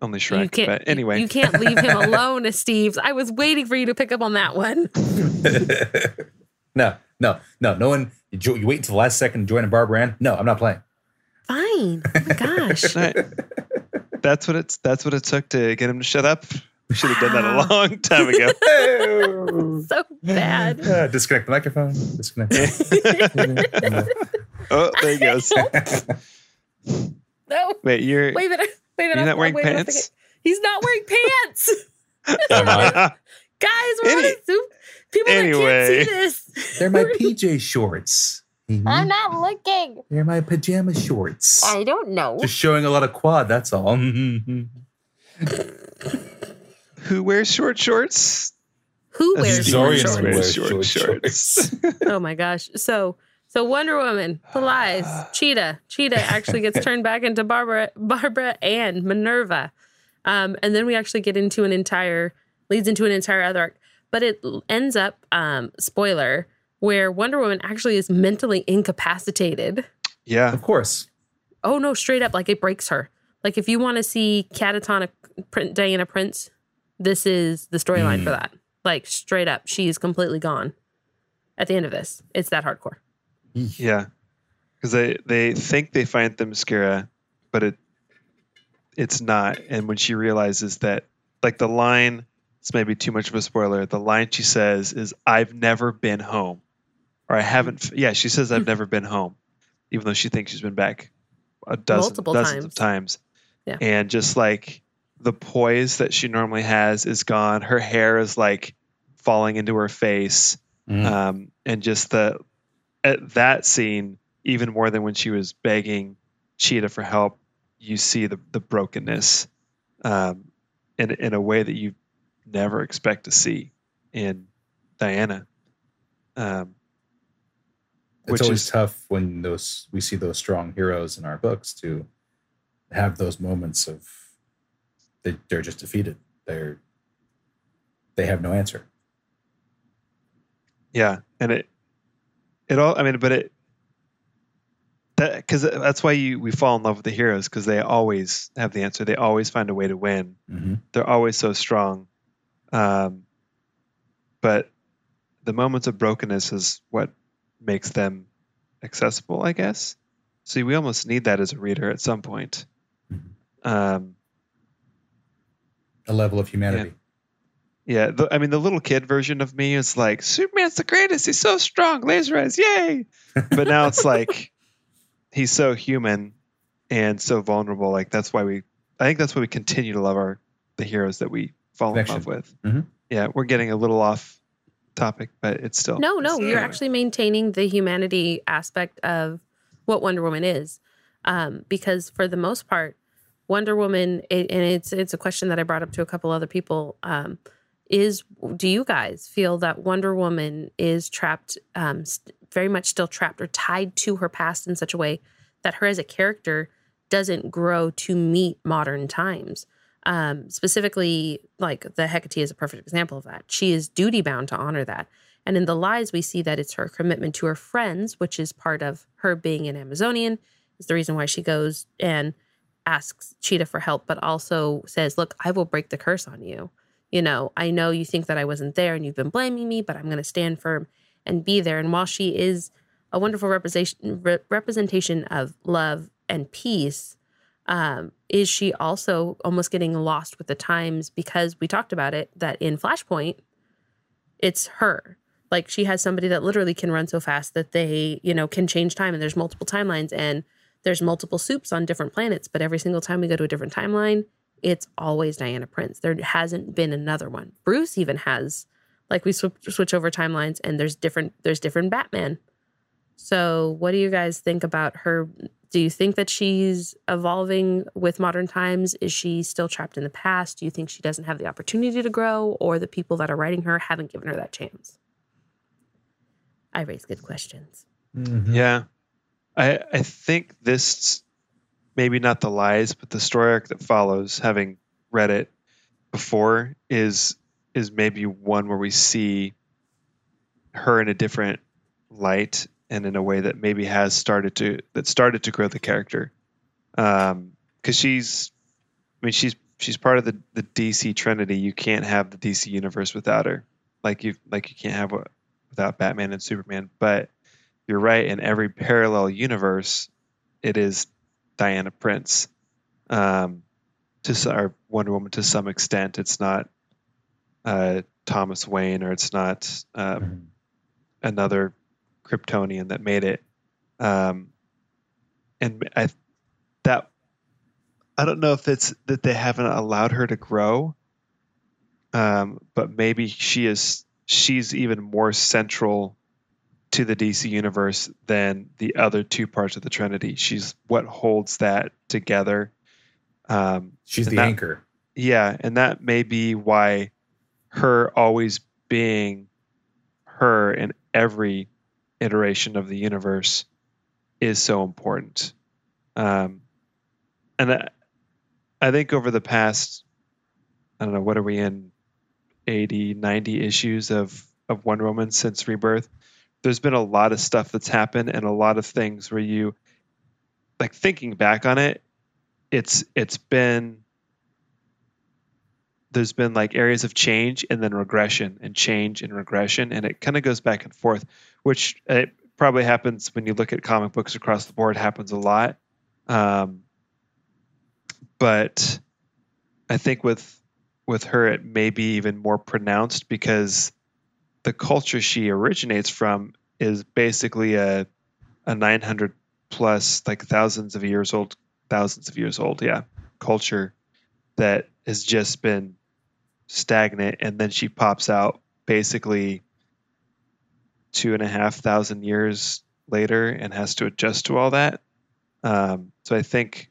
[SPEAKER 4] only Shrek.
[SPEAKER 2] you can't.
[SPEAKER 4] but anyway,
[SPEAKER 2] you can't leave him alone, Steves. I was waiting for you to pick up on that one.
[SPEAKER 3] no, no, no. No one. You, you wait until the last second to join a Barbara Ann. No, I'm not playing.
[SPEAKER 2] Fine. Oh my gosh.
[SPEAKER 4] Right. that's what it's. That's what it took to get him to shut up. We should have done that a long time ago.
[SPEAKER 2] so bad.
[SPEAKER 3] Uh, disconnect the microphone. Disconnect.
[SPEAKER 4] oh, there he goes.
[SPEAKER 2] No.
[SPEAKER 4] Wait, you're.
[SPEAKER 2] Wait a minute. Wait a minute.
[SPEAKER 4] You're not wearing
[SPEAKER 2] waiting
[SPEAKER 4] pants?
[SPEAKER 2] He's not wearing pants. Guys, we're on a soup. People that can't see this.
[SPEAKER 3] They're my PJ shorts.
[SPEAKER 2] I'm not looking.
[SPEAKER 3] They're my pajama shorts.
[SPEAKER 2] I don't know.
[SPEAKER 3] Just showing a lot of quad. That's all.
[SPEAKER 4] Who wears short shorts?
[SPEAKER 2] Who wears
[SPEAKER 3] Zorian
[SPEAKER 2] short
[SPEAKER 3] wears
[SPEAKER 2] shorts?
[SPEAKER 3] short
[SPEAKER 4] short
[SPEAKER 3] shorts.
[SPEAKER 2] Oh my gosh. So so Wonder Woman, the lies, Cheetah. Cheetah actually gets turned back into Barbara Barbara Ann Minerva. Um, and then we actually get into an entire leads into an entire other arc. But it ends up, um, spoiler, where Wonder Woman actually is mentally incapacitated.
[SPEAKER 4] Yeah.
[SPEAKER 3] Of course.
[SPEAKER 2] Oh no, straight up, like it breaks her. Like if you want to see catatonic Prin- Diana Prince, this is the storyline
[SPEAKER 3] Mm.
[SPEAKER 2] for that. Like straight up, she is completely gone. At the end of this, it's that hardcore.
[SPEAKER 4] Yeah. Because they they think they find the Themyscira, but it it's not. And when she realizes that, like the line, it's maybe too much of a spoiler. The line she says is, "I've never been home," or "I haven't." Yeah, she says, "I've never been home," even though she thinks she's been back a dozen,
[SPEAKER 2] Multiple
[SPEAKER 4] dozens of
[SPEAKER 2] times.
[SPEAKER 4] times.
[SPEAKER 2] Yeah.
[SPEAKER 4] And just like the poise that she normally has is gone. Her hair is like falling into her face
[SPEAKER 3] Mm.
[SPEAKER 4] um, and just the at that scene even more than when she was begging cheetah for help you see the, the brokenness um, in, in a way that you never expect to see in diana um,
[SPEAKER 3] it's
[SPEAKER 4] which
[SPEAKER 3] always
[SPEAKER 4] is-
[SPEAKER 3] tough when those we see those strong heroes in our books to have those moments of they, they're just defeated. They're they have no answer.
[SPEAKER 4] yeah and it it all i mean but it that because that's why you we fall in love with the heroes because they always have the answer they always find a way to win
[SPEAKER 3] Mm-hmm.
[SPEAKER 4] they're always so strong. Um, but the moments of brokenness is what makes them accessible, I guess. See, we almost need that as a reader at some point. Um,
[SPEAKER 3] A level of humanity.
[SPEAKER 4] yeah, the, I mean, the little kid version of me is like, Superman's the greatest. He's so strong. Laser eyes, yay! But now it's like, he's so human and so vulnerable. Like that's why we, I think that's why we continue to love our the heroes that we fall
[SPEAKER 3] Connection.
[SPEAKER 4] in love with.
[SPEAKER 3] Mhm.
[SPEAKER 4] Yeah, we're getting a little off topic, but it's still
[SPEAKER 2] No, no, you're actually maintaining the humanity aspect of what Wonder Woman is, um, because for the most part, Wonder Woman, it, and it's it's a question that I brought up to a couple other people. Um, is do you guys feel that Wonder Woman is trapped, um, st- very much still trapped or tied to her past in such a way that her as a character doesn't grow to meet modern times? Um, specifically, like the Hiketeia is a perfect example of that. She is duty bound to honor that. And in the lies, we see that it's her commitment to her friends, which is part of her being an Amazonian, is the reason why she goes and asks Cheetah for help, but also says, Look, I will break the curse on you. You know, I know you think that I wasn't there and you've been blaming me, but I'm going to stand firm and be there. And while she is a wonderful representation, representation of love and peace, um, is she also almost getting lost with the times because we talked about it that in Flashpoint, it's her. Like she has somebody that literally can run so fast that they, you know, can change time and there's multiple timelines and there's multiple soups on different planets, but every single time we go to a different timeline, it's always Diana Prince. There hasn't been another one. Bruce even has like we switch switch over timelines and there's different there's different Batman. So, what do you guys think about her? Do you think that she's evolving with modern times? Is she still trapped in the past? Do you think she doesn't have the opportunity to grow, or the people that are writing her haven't given her that chance? I raise good questions.
[SPEAKER 3] Mhm.
[SPEAKER 4] Yeah, I I think this maybe not the lies, but the story arc that follows, having read it before, is is maybe one where we see her in a different light and in a way that maybe has started to that started to grow the character. Um, because she's, I mean, she's she's part of the the DC Trinity. You can't have the DC universe without her. Like you like you can't have a, without Batman and Superman. But you're right. In every parallel universe, it is Diana Prince. Um, to or Wonder Woman to some extent. It's not uh, Thomas Wayne or it's not um,
[SPEAKER 3] Mhm.
[SPEAKER 4] another Kryptonian that made it. Um, and I that I don't know if it's that they haven't allowed her to grow, um, but maybe she is she's even more central to the DC universe than the other two parts of the Trinity. She's what holds that together. Um,
[SPEAKER 3] She's the
[SPEAKER 4] that-
[SPEAKER 3] anchor.
[SPEAKER 4] yeah, and that may be why her always being her in every iteration of the universe is so important. Um, and I, I think over the past, I don't know, what are we in, 80, 90 issues of, of Wonder Woman since Rebirth? There's been a lot of stuff that's happened and a lot of things where you, like thinking back on it, it's it's been there's been like areas of change and then regression and change and regression and it kind of goes back and forth which it probably happens when you look at comic books across the board happens a lot. Um, but i think with with her it may be even more pronounced because the culture she originates from is basically a a 900 plus like thousands of years old thousands of years old yeah culture that has just been stagnant and then she pops out basically two and a half thousand years later and has to adjust to all that um, so i think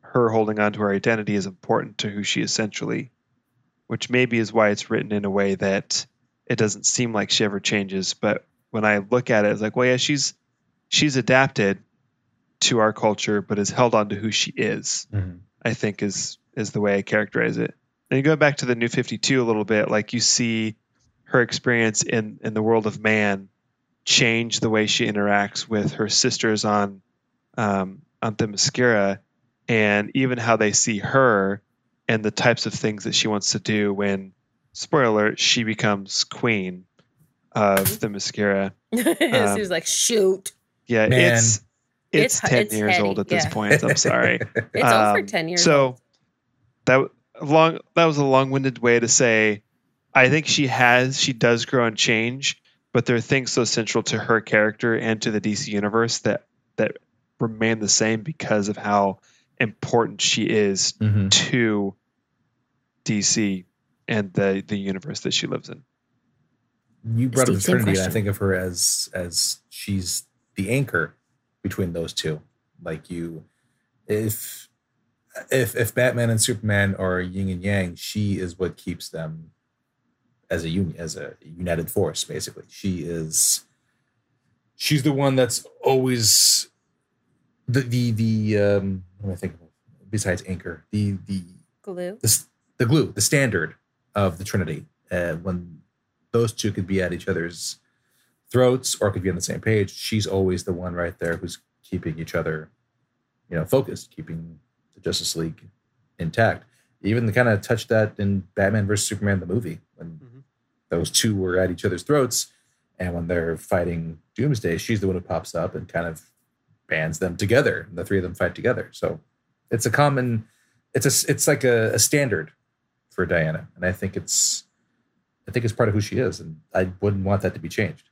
[SPEAKER 4] her holding on to her identity is important to who she essentially which maybe is why it's written in a way that it doesn't seem like she ever changes but when i look at it it's like well yeah she's she's adapted to our culture but has held on to who she is
[SPEAKER 3] Mhm.
[SPEAKER 4] I think is is the way I characterize it. And you go back to the New Fifty Two a little bit, like you see her experience in in the world of man change the way she interacts with her sisters on um, on Themyscira, and even how they see her and the types of things that she wants to do when, spoiler alert, she becomes queen of Themyscira.
[SPEAKER 2] she was like, shoot.
[SPEAKER 4] Yeah,
[SPEAKER 3] Man.
[SPEAKER 4] it's it's,
[SPEAKER 2] It's-
[SPEAKER 4] ten
[SPEAKER 2] it's
[SPEAKER 4] years
[SPEAKER 2] heady,
[SPEAKER 4] old at this point. I'm sorry.
[SPEAKER 2] It's over
[SPEAKER 4] Um,
[SPEAKER 2] 10 years
[SPEAKER 4] So
[SPEAKER 2] old.
[SPEAKER 4] that w- long that was a long-winded way to say I think she has she does grow and change, but there are things so central to her character and to the DC universe that that remain the same because of how important she is
[SPEAKER 3] Mhm.
[SPEAKER 4] to DC and the the universe that she lives in.
[SPEAKER 3] You brought up the
[SPEAKER 2] Steve, same
[SPEAKER 3] Trinity, and I think of her as as she's the anchor between those two. Like you, if if if Batman and Superman are yin and yang, she is what keeps them as a union, as a united force. Basically, she is. She's the one that's always the the the um. What am I thinking? Besides anchor, the the
[SPEAKER 2] Glue.
[SPEAKER 3] the, the glue, the standard of the Trinity. Uh, when those two could be at each other's throats or could be on the same page, she's always the one right there who's keeping each other, you know, focused, keeping the Justice League intact. Even the kind of touched that in Batman versus Superman the movie when
[SPEAKER 4] Mhm.
[SPEAKER 3] those two were at each other's throats, and when they're fighting Doomsday, she's the one who pops up and kind of bands them together. And the three of them fight together. So it's a common it's a it's like a, a standard for Diana, and I think it's I think it's part of who she is, and I wouldn't want that to be changed.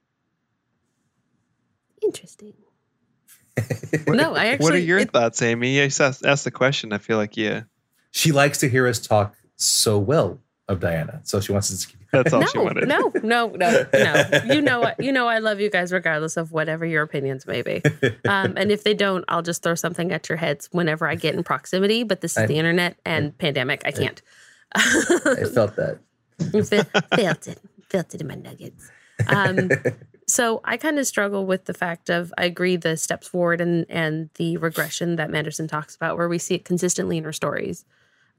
[SPEAKER 2] Interesting. No, I actually.
[SPEAKER 4] what are your
[SPEAKER 2] it-
[SPEAKER 4] thoughts, Amy? You asked, asked the question. I feel like yeah,
[SPEAKER 3] she likes to hear us talk so well of Diana, so she wants us to keep.
[SPEAKER 4] that's all
[SPEAKER 2] no,
[SPEAKER 4] she wanted.
[SPEAKER 2] no, no, no, no. You know what? You know I love you guys regardless of whatever your opinions may be. Um, and if they don't, I'll just throw something at your heads whenever I get in proximity. But this is
[SPEAKER 3] I-
[SPEAKER 2] the internet and pandemic. I can't.
[SPEAKER 3] I felt that.
[SPEAKER 2] Fe- felt it. Felt it in my nuggets. Um, so I kind of struggle with the fact of I agree the steps forward and and the regression that Manderson talks about, where we see it consistently in her stories.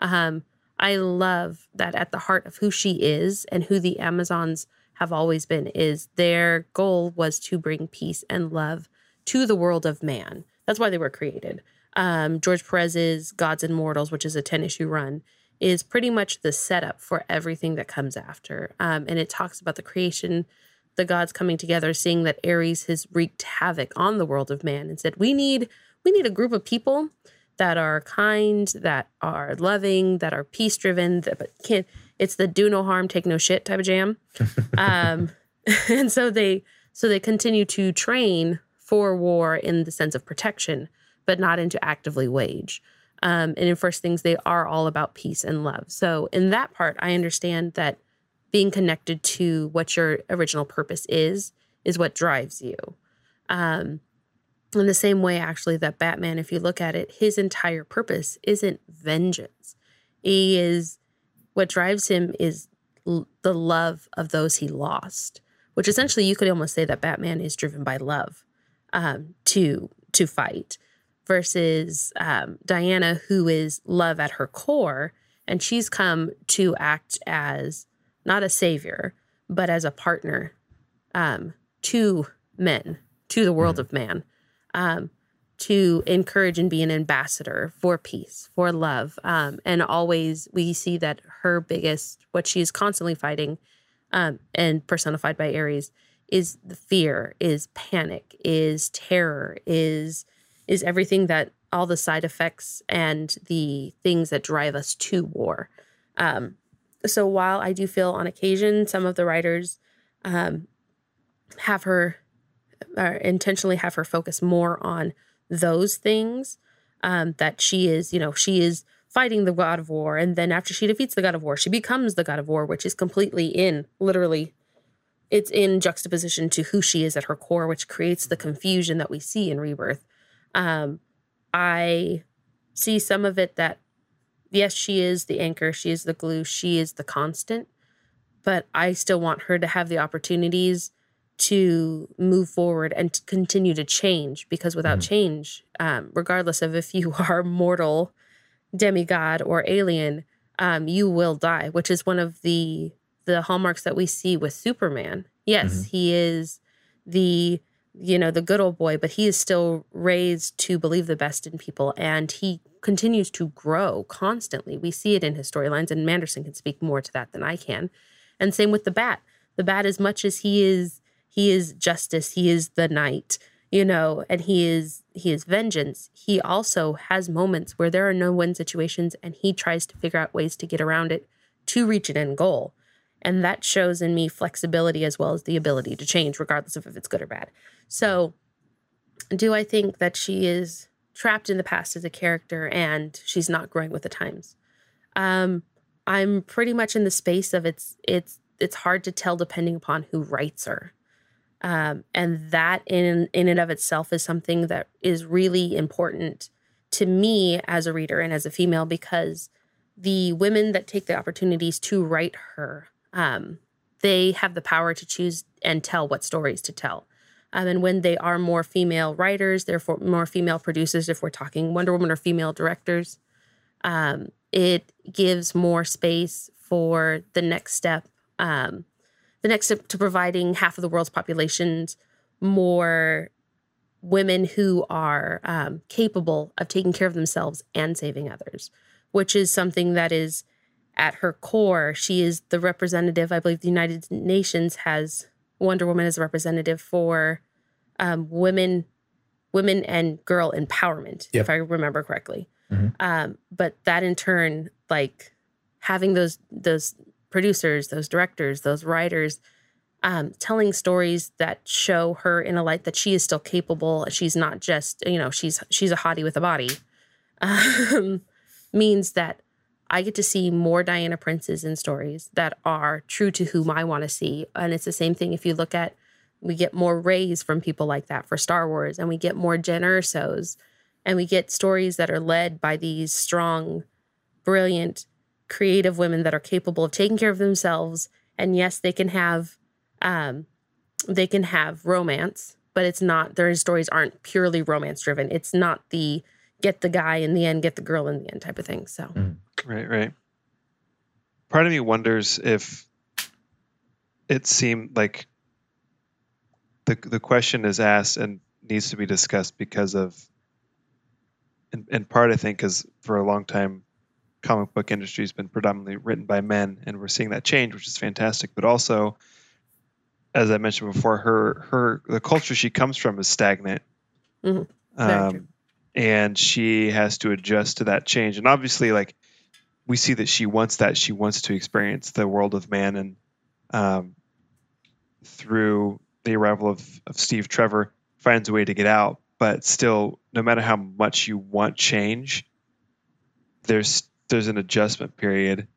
[SPEAKER 2] Um, I love that at the heart of who she is and who the Amazons have always been is their goal was to bring peace and love to the world of man. That's why they were created. um, George Perez's Gods and Mortals, which is a 10 issue run, is pretty much the setup for everything that comes after. Um, and it talks about the creation, the gods coming together, seeing that Ares has wreaked havoc on the world of man and said, we need, we need a group of people that are kind, that are loving, that are peace driven, that but can't, it's the do no harm, take no shit type of jam. um, and so they, so they continue to train for war in the sense of protection, but not into actively wage. Um, and in First Things, they are all about peace and love. So, in that part, I understand that being connected to what your original purpose is, is what drives you. Um, in the same way, actually, that Batman, if you look at it, his entire purpose isn't vengeance. He is what drives him is l- the love of those he lost, which essentially you could almost say that Batman is driven by love um, to to fight versus um, Diana, who is love at her core, and she's come to act as not a savior, but as a partner um, to men, to the world mm. of man, um, to encourage and be an ambassador for peace, for love. Um, and always we see that her biggest, what she is constantly fighting um, and personified by Ares, is the fear, is panic, is terror, is is everything that all the side effects and the things that drive us to war. Um, so while I do feel on occasion some of the writers um, have her uh, intentionally have her focus more on those things, um, that she is, you know, she is fighting the god of war, and then after she defeats the god of war, she becomes the god of war, which is completely in literally. It's in juxtaposition to who she is at her core, which creates the confusion that we see in Rebirth. Um, I see some of it that, yes, she is the anchor, she is the glue, she is the constant, but I still want her to have the opportunities to move forward and to continue to change because without mm. change, um, regardless of if you are mortal, demigod, or alien, um, you will die, which is one of the the hallmarks that we see with Superman. Yes, mm-hmm. he is the you know, the good old boy, but he is still raised to believe the best in people and he continues to grow constantly. We see it in his storylines, and Manderson can speak more to that than I can. And same with the bat. The bat, as much as he is he is justice, he is the knight, you know, and he is he is vengeance. He also has moments where there are no win situations and he tries to figure out ways to get around it to reach an end goal. And that shows in me flexibility as well as the ability to change, regardless of if it's good or bad. So, do I think that she is trapped in the past as a character and she's not growing with the times? Um, I'm pretty much in the space of it's it's it's hard to tell depending upon who writes her. Um, and that in in and of itself is something that is really important to me as a reader and as a female because the women that take the opportunities to write her um, they have the power to choose and tell what stories to tell. Um, and when they are more female writers, therefore more female producers, if we're talking Wonder Woman or female directors, um, it gives more space for the next step, um, the next step to providing half of the world's populations more women who are um, capable of taking care of themselves and saving others, which is something that is at her core, she is the representative. I believe the United Nations has Wonder Woman as a representative for um, women, women and girl empowerment, yep. if I remember correctly. Mm-hmm. Um, but that in turn, like having those those producers, those directors, those writers, um, telling stories that show her in a light that she is still capable. She's not just you know she's she's a hottie with a body. Um, means that I get to see more Diana Princes in stories that are true to whom I want to see. And it's the same thing if you look at, we get more Rays from people like that for Star Wars, and we get more Jyn Ersos, and we get stories that are led by these strong, brilliant, creative women that are capable of taking care of themselves. And yes, they can have, um, they can have romance, but it's not. Their stories aren't purely romance driven. It's not the get the guy in the end, get the girl in the end type of thing. So. Mm.
[SPEAKER 4] Right, right. Part of me wonders if it seemed like the the question is asked and needs to be discussed because of in, in part, I think, because for a long time, comic book industry has been predominantly written by men, and we're seeing that change, which is fantastic. But also, as I mentioned before, her her the culture she comes from is stagnant,
[SPEAKER 2] Mm-hmm. Very true.
[SPEAKER 4] um, and she has to adjust to that change. And obviously, like we see that she wants that. She wants to experience the world of man, and um, through the arrival of, of Steve Trevor, finds a way to get out. But still, no matter how much you want change, there's there's an adjustment period.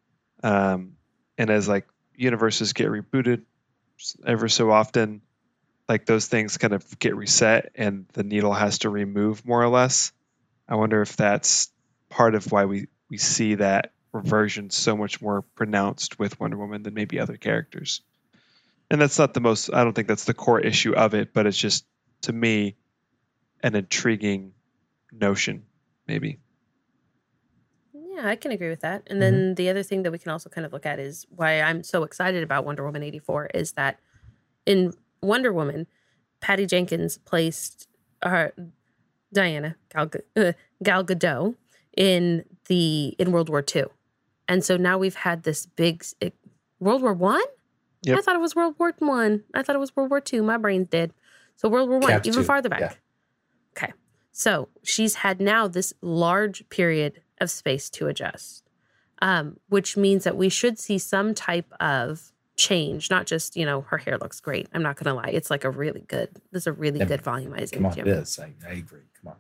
[SPEAKER 4] Um, and as like universes get rebooted ever so often, like those things kind of get reset, and the needle has to remove more or less. I wonder if that's part of why we we see that reversion so much more pronounced with Wonder Woman than maybe other characters. And that's not the most I don't think that's the core issue of it, but it's just to me an intriguing notion maybe.
[SPEAKER 2] Yeah, I can agree with that. And then mm-hmm. the other thing that we can also kind of look at is why I'm so excited about Wonder Woman 84 is that in Wonder Woman, Patty Jenkins placed uh, Diana Gal, uh, Gal Gadot in the in World War II, and so now we've had this big it, World War One.
[SPEAKER 4] Yep.
[SPEAKER 2] I thought it was World War One. I. thought it was World War Two. My brain's dead. So World War One, even
[SPEAKER 3] two,
[SPEAKER 2] farther back.
[SPEAKER 3] yeah.
[SPEAKER 2] Okay, so she's had now this large period of space to adjust, um, which means that we should see some type of change. Not just you know her hair looks great. I'm not gonna lie, it's like a really good. This is a really
[SPEAKER 3] Yeah,
[SPEAKER 2] good volumizing.
[SPEAKER 3] Come on, it
[SPEAKER 2] camera
[SPEAKER 3] is. I, I agree. Come on.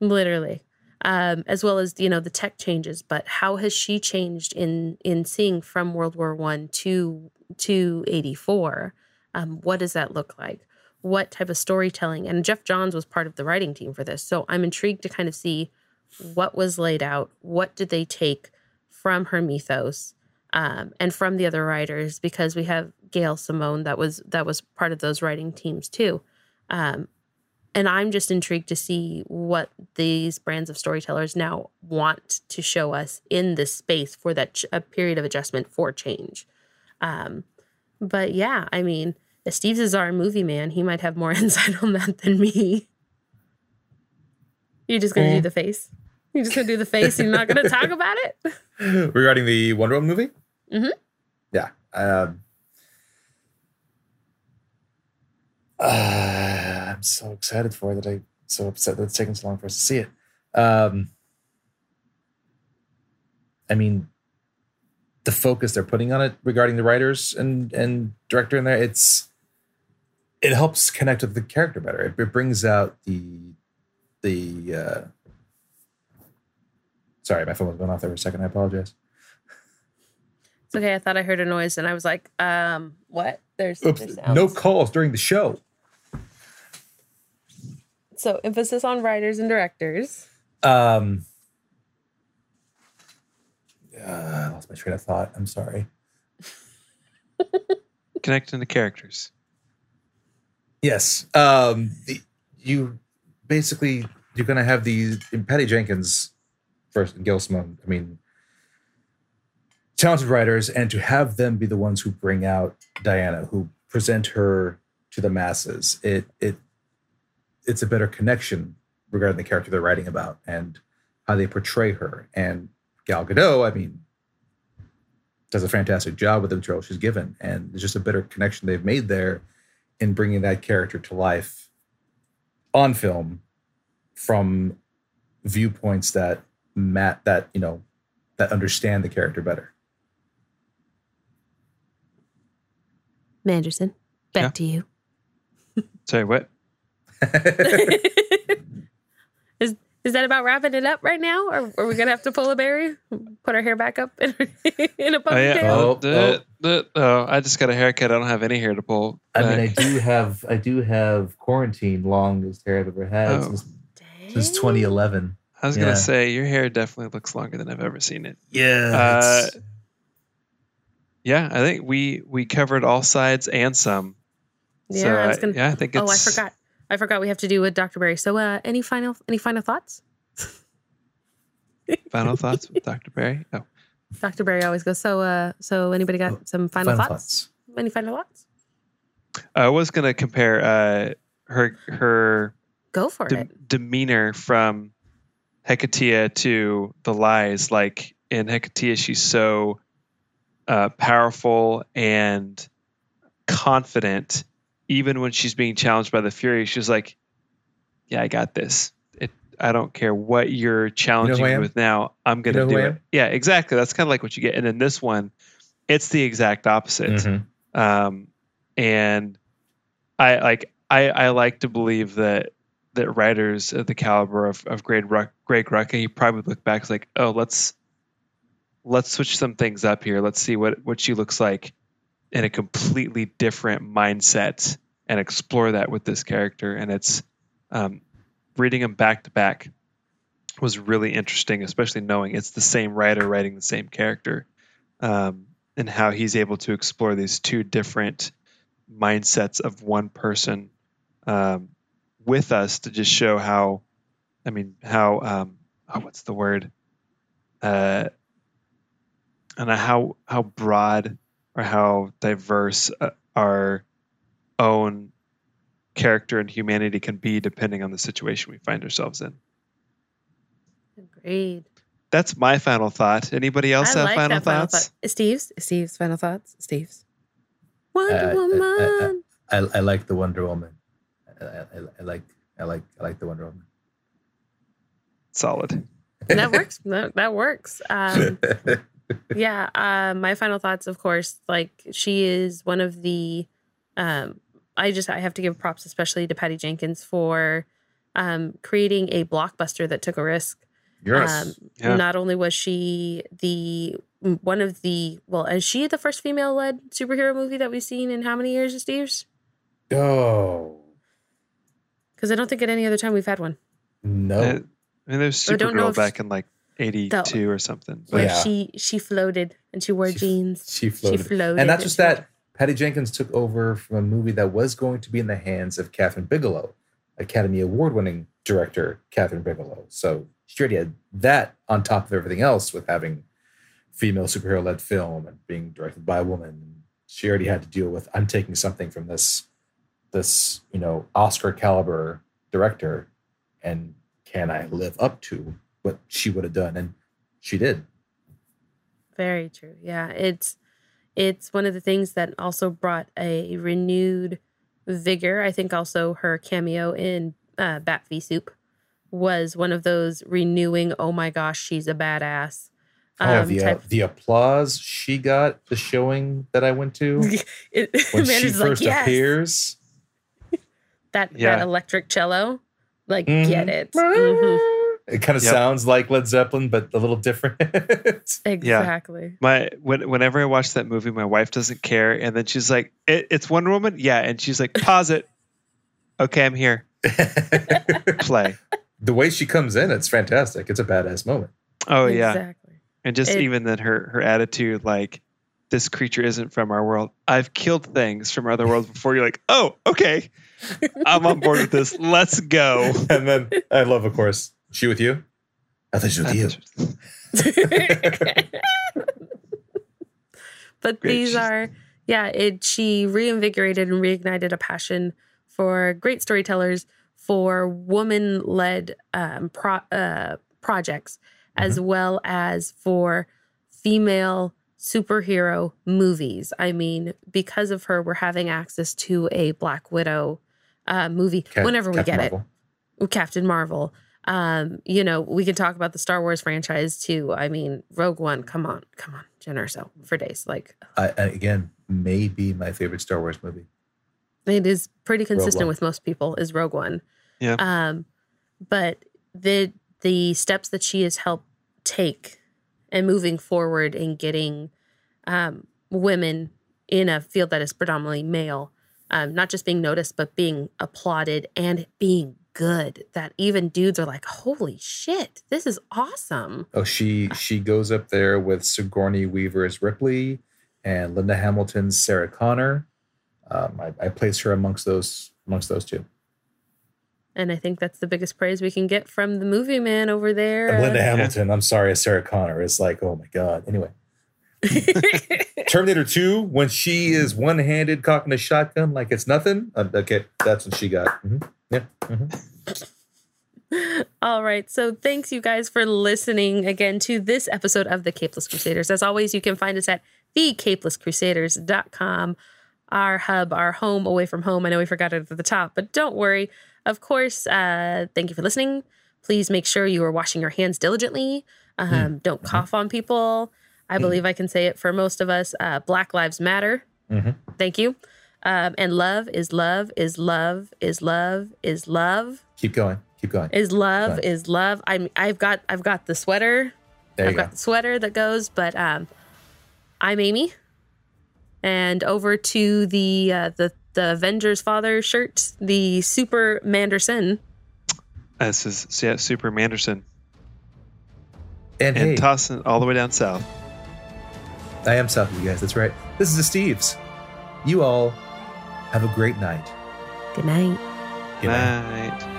[SPEAKER 2] literally um, as well as you know the tech changes but how has she changed in in seeing from world war one to to 84 um, what does that look like what type of storytelling and geoff johns was part of the writing team for this so i'm intrigued to kind of see what was laid out what did they take from her mythos um, and from the other writers because we have gail simone that was that was part of those writing teams too um, and I'm just intrigued to see what these brands of storytellers now want to show us in this space for that ch- a period of adjustment for change. Um, but yeah, I mean, if Steve's is our movie man, he might have more insight on that than me. You're just gonna
[SPEAKER 3] Eh.
[SPEAKER 2] do the face. You're just gonna do the face. You're not gonna talk about it.
[SPEAKER 3] Regarding the Wonder Woman movie?
[SPEAKER 2] Mhm.
[SPEAKER 3] Yeah. Um, uh, I'm so excited for it that I'm so upset that it's taken so long for us to see it. Um, I mean, the focus they're putting on it regarding the writers and and director in there, it's it helps connect with the character better. It, it brings out the the uh, sorry, my phone was going off there for a second. I apologize.
[SPEAKER 2] It's okay. I thought I heard a noise, and I was like, um, "What?" There's,
[SPEAKER 3] Oops,
[SPEAKER 2] there's
[SPEAKER 3] no calls during the show.
[SPEAKER 2] So emphasis on writers and directors.
[SPEAKER 3] Um, uh, I lost my train of thought. I'm sorry.
[SPEAKER 4] Connecting the characters.
[SPEAKER 3] Yes. Um, the, you basically you're gonna have these Patty Jenkins first and Gail Simone. I mean, talented writers, and to have them be the ones who bring out Diana, who present her to the masses. It it it's a better connection regarding the character they're writing about and how they portray her. And Gal Gadot, I mean, does a fantastic job with the material she's given, and there's just a better connection they've made there in bringing that character to life on film from viewpoints that Matt that you know that understand the character better.
[SPEAKER 2] Manderson, back
[SPEAKER 4] Yeah.
[SPEAKER 2] to you.
[SPEAKER 4] Sorry, what?
[SPEAKER 2] is is that about wrapping it up right now, or are we gonna have to pull a berry, put our hair back up in, in a ponytail?
[SPEAKER 4] Oh yeah.
[SPEAKER 3] Oh,
[SPEAKER 4] Oh, the, the, oh, I just got a haircut. I don't have any hair to pull.
[SPEAKER 3] I mean, I do have I do have quarantine longest hair I've ever had
[SPEAKER 4] Oh.
[SPEAKER 3] since, since 2011.
[SPEAKER 4] I was
[SPEAKER 3] yeah.
[SPEAKER 4] gonna say your hair definitely looks longer than I've ever seen it.
[SPEAKER 3] Yeah,
[SPEAKER 4] Uh,
[SPEAKER 3] it's-
[SPEAKER 4] Yeah, I think we we covered all sides and some.
[SPEAKER 2] Yeah,
[SPEAKER 4] so
[SPEAKER 2] I was
[SPEAKER 4] I-
[SPEAKER 2] gonna.
[SPEAKER 4] yeah, I think
[SPEAKER 2] oh, I forgot. I forgot we have to do with Dr. Barry. So, uh, any final any final thoughts?
[SPEAKER 4] Final thoughts with Dr. Barry? Oh,
[SPEAKER 2] Dr. Barry always goes. So, uh, so anybody got
[SPEAKER 3] Oh,
[SPEAKER 2] some final,
[SPEAKER 3] final
[SPEAKER 2] thoughts? Any final thoughts?
[SPEAKER 4] I was gonna compare uh, her her
[SPEAKER 2] Go for
[SPEAKER 4] de-
[SPEAKER 2] it.
[SPEAKER 4] demeanor from Hiketeia to the lies. Like in Hiketeia, she's so uh, powerful and confident. Even when she's being challenged by the Fury, she's like, "Yeah, I got this. It. I don't care what you're challenging
[SPEAKER 3] who I
[SPEAKER 4] me with now. I'm gonna
[SPEAKER 3] know who
[SPEAKER 4] do it." Yeah, exactly. That's kind of like what you get. And in this one, it's the exact opposite
[SPEAKER 3] Mhm.
[SPEAKER 4] um, and I like I, I like to believe that that writers of the caliber of, of Greg Ruck, Greg Rucka, he probably look back like, oh, let's let's switch some things up here. Let's see what what she looks like in a completely different mindset and explore that with this character. And it's um, reading them back to back was really interesting, especially knowing it's the same writer writing the same character. Um, and how he's able to explore these two different mindsets of one person um, with us to just show how, I mean, how, um, oh, what's the word? Uh, and how how broad or how diverse uh, our own character and humanity can be depending on the situation we find ourselves in.
[SPEAKER 2] Agreed.
[SPEAKER 4] That's my final thought. Anybody else
[SPEAKER 2] I
[SPEAKER 4] have
[SPEAKER 2] like
[SPEAKER 4] final
[SPEAKER 2] that final
[SPEAKER 4] thoughts?
[SPEAKER 2] thought. Steve's Steve's final thoughts. Steve's Wonder
[SPEAKER 3] Uh, uh, uh,
[SPEAKER 2] Woman.
[SPEAKER 3] I, I like the Wonder Woman. I, I, I like I like I like the Wonder Woman.
[SPEAKER 4] Solid.
[SPEAKER 2] that works. That, that works. Um, yeah. Uh, my final thoughts, of course, like she is one of the. Um, I just I have to give props, especially to Patty Jenkins for um, creating a blockbuster that took a risk.
[SPEAKER 3] Yes.
[SPEAKER 2] Um,
[SPEAKER 4] Yeah.
[SPEAKER 2] Not only was she the one of the well, is she the first female-led superhero movie that we've seen in how many years, Steve's?
[SPEAKER 3] oh
[SPEAKER 2] Because I don't think at any other time we've had one.
[SPEAKER 3] no.
[SPEAKER 4] Uh, I mean, there's
[SPEAKER 2] I don't
[SPEAKER 4] Supergirl
[SPEAKER 2] if
[SPEAKER 4] back in like 82 or something.
[SPEAKER 2] Where
[SPEAKER 3] Yeah.
[SPEAKER 2] she she floated and she wore
[SPEAKER 3] She-
[SPEAKER 2] jeans.
[SPEAKER 3] she floated.
[SPEAKER 2] She floated.
[SPEAKER 3] and not just that, Patty Jenkins took over from a movie that was going to be in the hands of Kathryn Bigelow, Academy Award winning director Kathryn Bigelow. So she already had that on top of everything else with having female superhero led film and being directed by a woman. She already had to deal with I'm taking something from this this, you know, Oscar caliber director and can I live up to what she would have done? And she did.
[SPEAKER 2] Very true. Yeah, it's it's one of the things that also brought a renewed vigor. I think also her cameo in uh, Bat v Soup was one of those renewing. Oh my gosh, she's a badass.
[SPEAKER 3] Oh,
[SPEAKER 2] Um,
[SPEAKER 3] the, uh, the applause she got the showing that I went to
[SPEAKER 2] it,
[SPEAKER 3] when she first
[SPEAKER 2] like, yes,
[SPEAKER 3] appears.
[SPEAKER 2] that
[SPEAKER 4] Yeah.
[SPEAKER 2] that electric cello, like
[SPEAKER 3] Mhm.
[SPEAKER 2] get it Mhm.
[SPEAKER 3] It kind of
[SPEAKER 4] Yep.
[SPEAKER 3] sounds like Led Zeppelin, but a little different.
[SPEAKER 2] exactly.
[SPEAKER 4] My when, whenever I watch that movie, my wife doesn't care, and then she's like, it, "It's Wonder Woman, yeah," and she's like, "Pause it." Okay, I'm here. Play.
[SPEAKER 3] the way she comes in, it's fantastic. It's a badass moment.
[SPEAKER 4] Oh yeah,
[SPEAKER 2] exactly.
[SPEAKER 4] and just
[SPEAKER 2] It-
[SPEAKER 4] even then her her attitude, like this creature isn't from our world. I've killed things from other worlds before. You're like, oh, okay, I'm on board with this. Let's go.
[SPEAKER 3] And then I love, of course, she with you. I thought she was with you.
[SPEAKER 2] but
[SPEAKER 4] Great.
[SPEAKER 2] these are yeah it she reinvigorated and reignited a passion for great storytellers for woman led um, pro, uh, projects as well as for female superhero movies i mean because of her we're having access to a black widow uh, movie
[SPEAKER 3] Cap-
[SPEAKER 2] whenever we
[SPEAKER 3] Captain
[SPEAKER 2] get
[SPEAKER 3] Marvel.
[SPEAKER 2] it captain marvel um, you know, we can talk about the Star Wars franchise too. I mean, Rogue One, come on, come on, Jyn Erso for days. Like
[SPEAKER 3] I, I, again, may be my favorite Star Wars movie.
[SPEAKER 2] it is pretty consistent with most people is Rogue One.
[SPEAKER 4] Yeah.
[SPEAKER 2] Um, but the the steps that she has helped take and moving forward in getting um, women in a field that is predominantly male, um, not just being noticed, but being applauded and being good. That even dudes are like, "Holy shit, this is awesome!"
[SPEAKER 3] Oh, she she goes up there with Sigourney Weaver's Ripley and Linda Hamilton's Sarah Connor. Um, I, I place her amongst those amongst those two.
[SPEAKER 2] And I think that's the biggest praise we can get from the movie man over there.
[SPEAKER 3] And Linda Hamilton, I'm sorry, Sarah Connor is like, oh my god. Anyway, Terminator 2, when she is one handed cocking a shotgun like it's nothing. uh, okay, that's what she got. Mhm. Yeah. mhm.
[SPEAKER 2] All right. So thanks you guys for listening again to this episode of the Capeless Crusaders. As always, you can find us at thecapelesscrusaders.com, our hub, our home away from home. I know we forgot it at the top, but don't worry. Of course, uh, thank you for listening. Please make sure you are washing your hands diligently. Um, Don't cough on people. I believe I can say it for most of us. Uh, Black Lives Matter.
[SPEAKER 3] Mhm.
[SPEAKER 2] Thank you. Um, and love is love is love is love is love
[SPEAKER 3] Keep going. Keep going.
[SPEAKER 2] is love
[SPEAKER 3] Right.
[SPEAKER 2] is love. I'm I've got I've got the sweater.
[SPEAKER 3] There you
[SPEAKER 2] I've
[SPEAKER 3] go.
[SPEAKER 2] got the sweater that goes, but um I'm Amy. And over to the uh, the the Avengers Father shirt, the Super Manderson.
[SPEAKER 4] This is yeah, Super Manderson.
[SPEAKER 3] And,
[SPEAKER 4] And
[SPEAKER 3] hey,
[SPEAKER 4] tossing all the way down south.
[SPEAKER 3] I am south of you guys. That's right. This is Esteves. You all have a great night.
[SPEAKER 2] Good night.
[SPEAKER 3] Good night.
[SPEAKER 4] Night.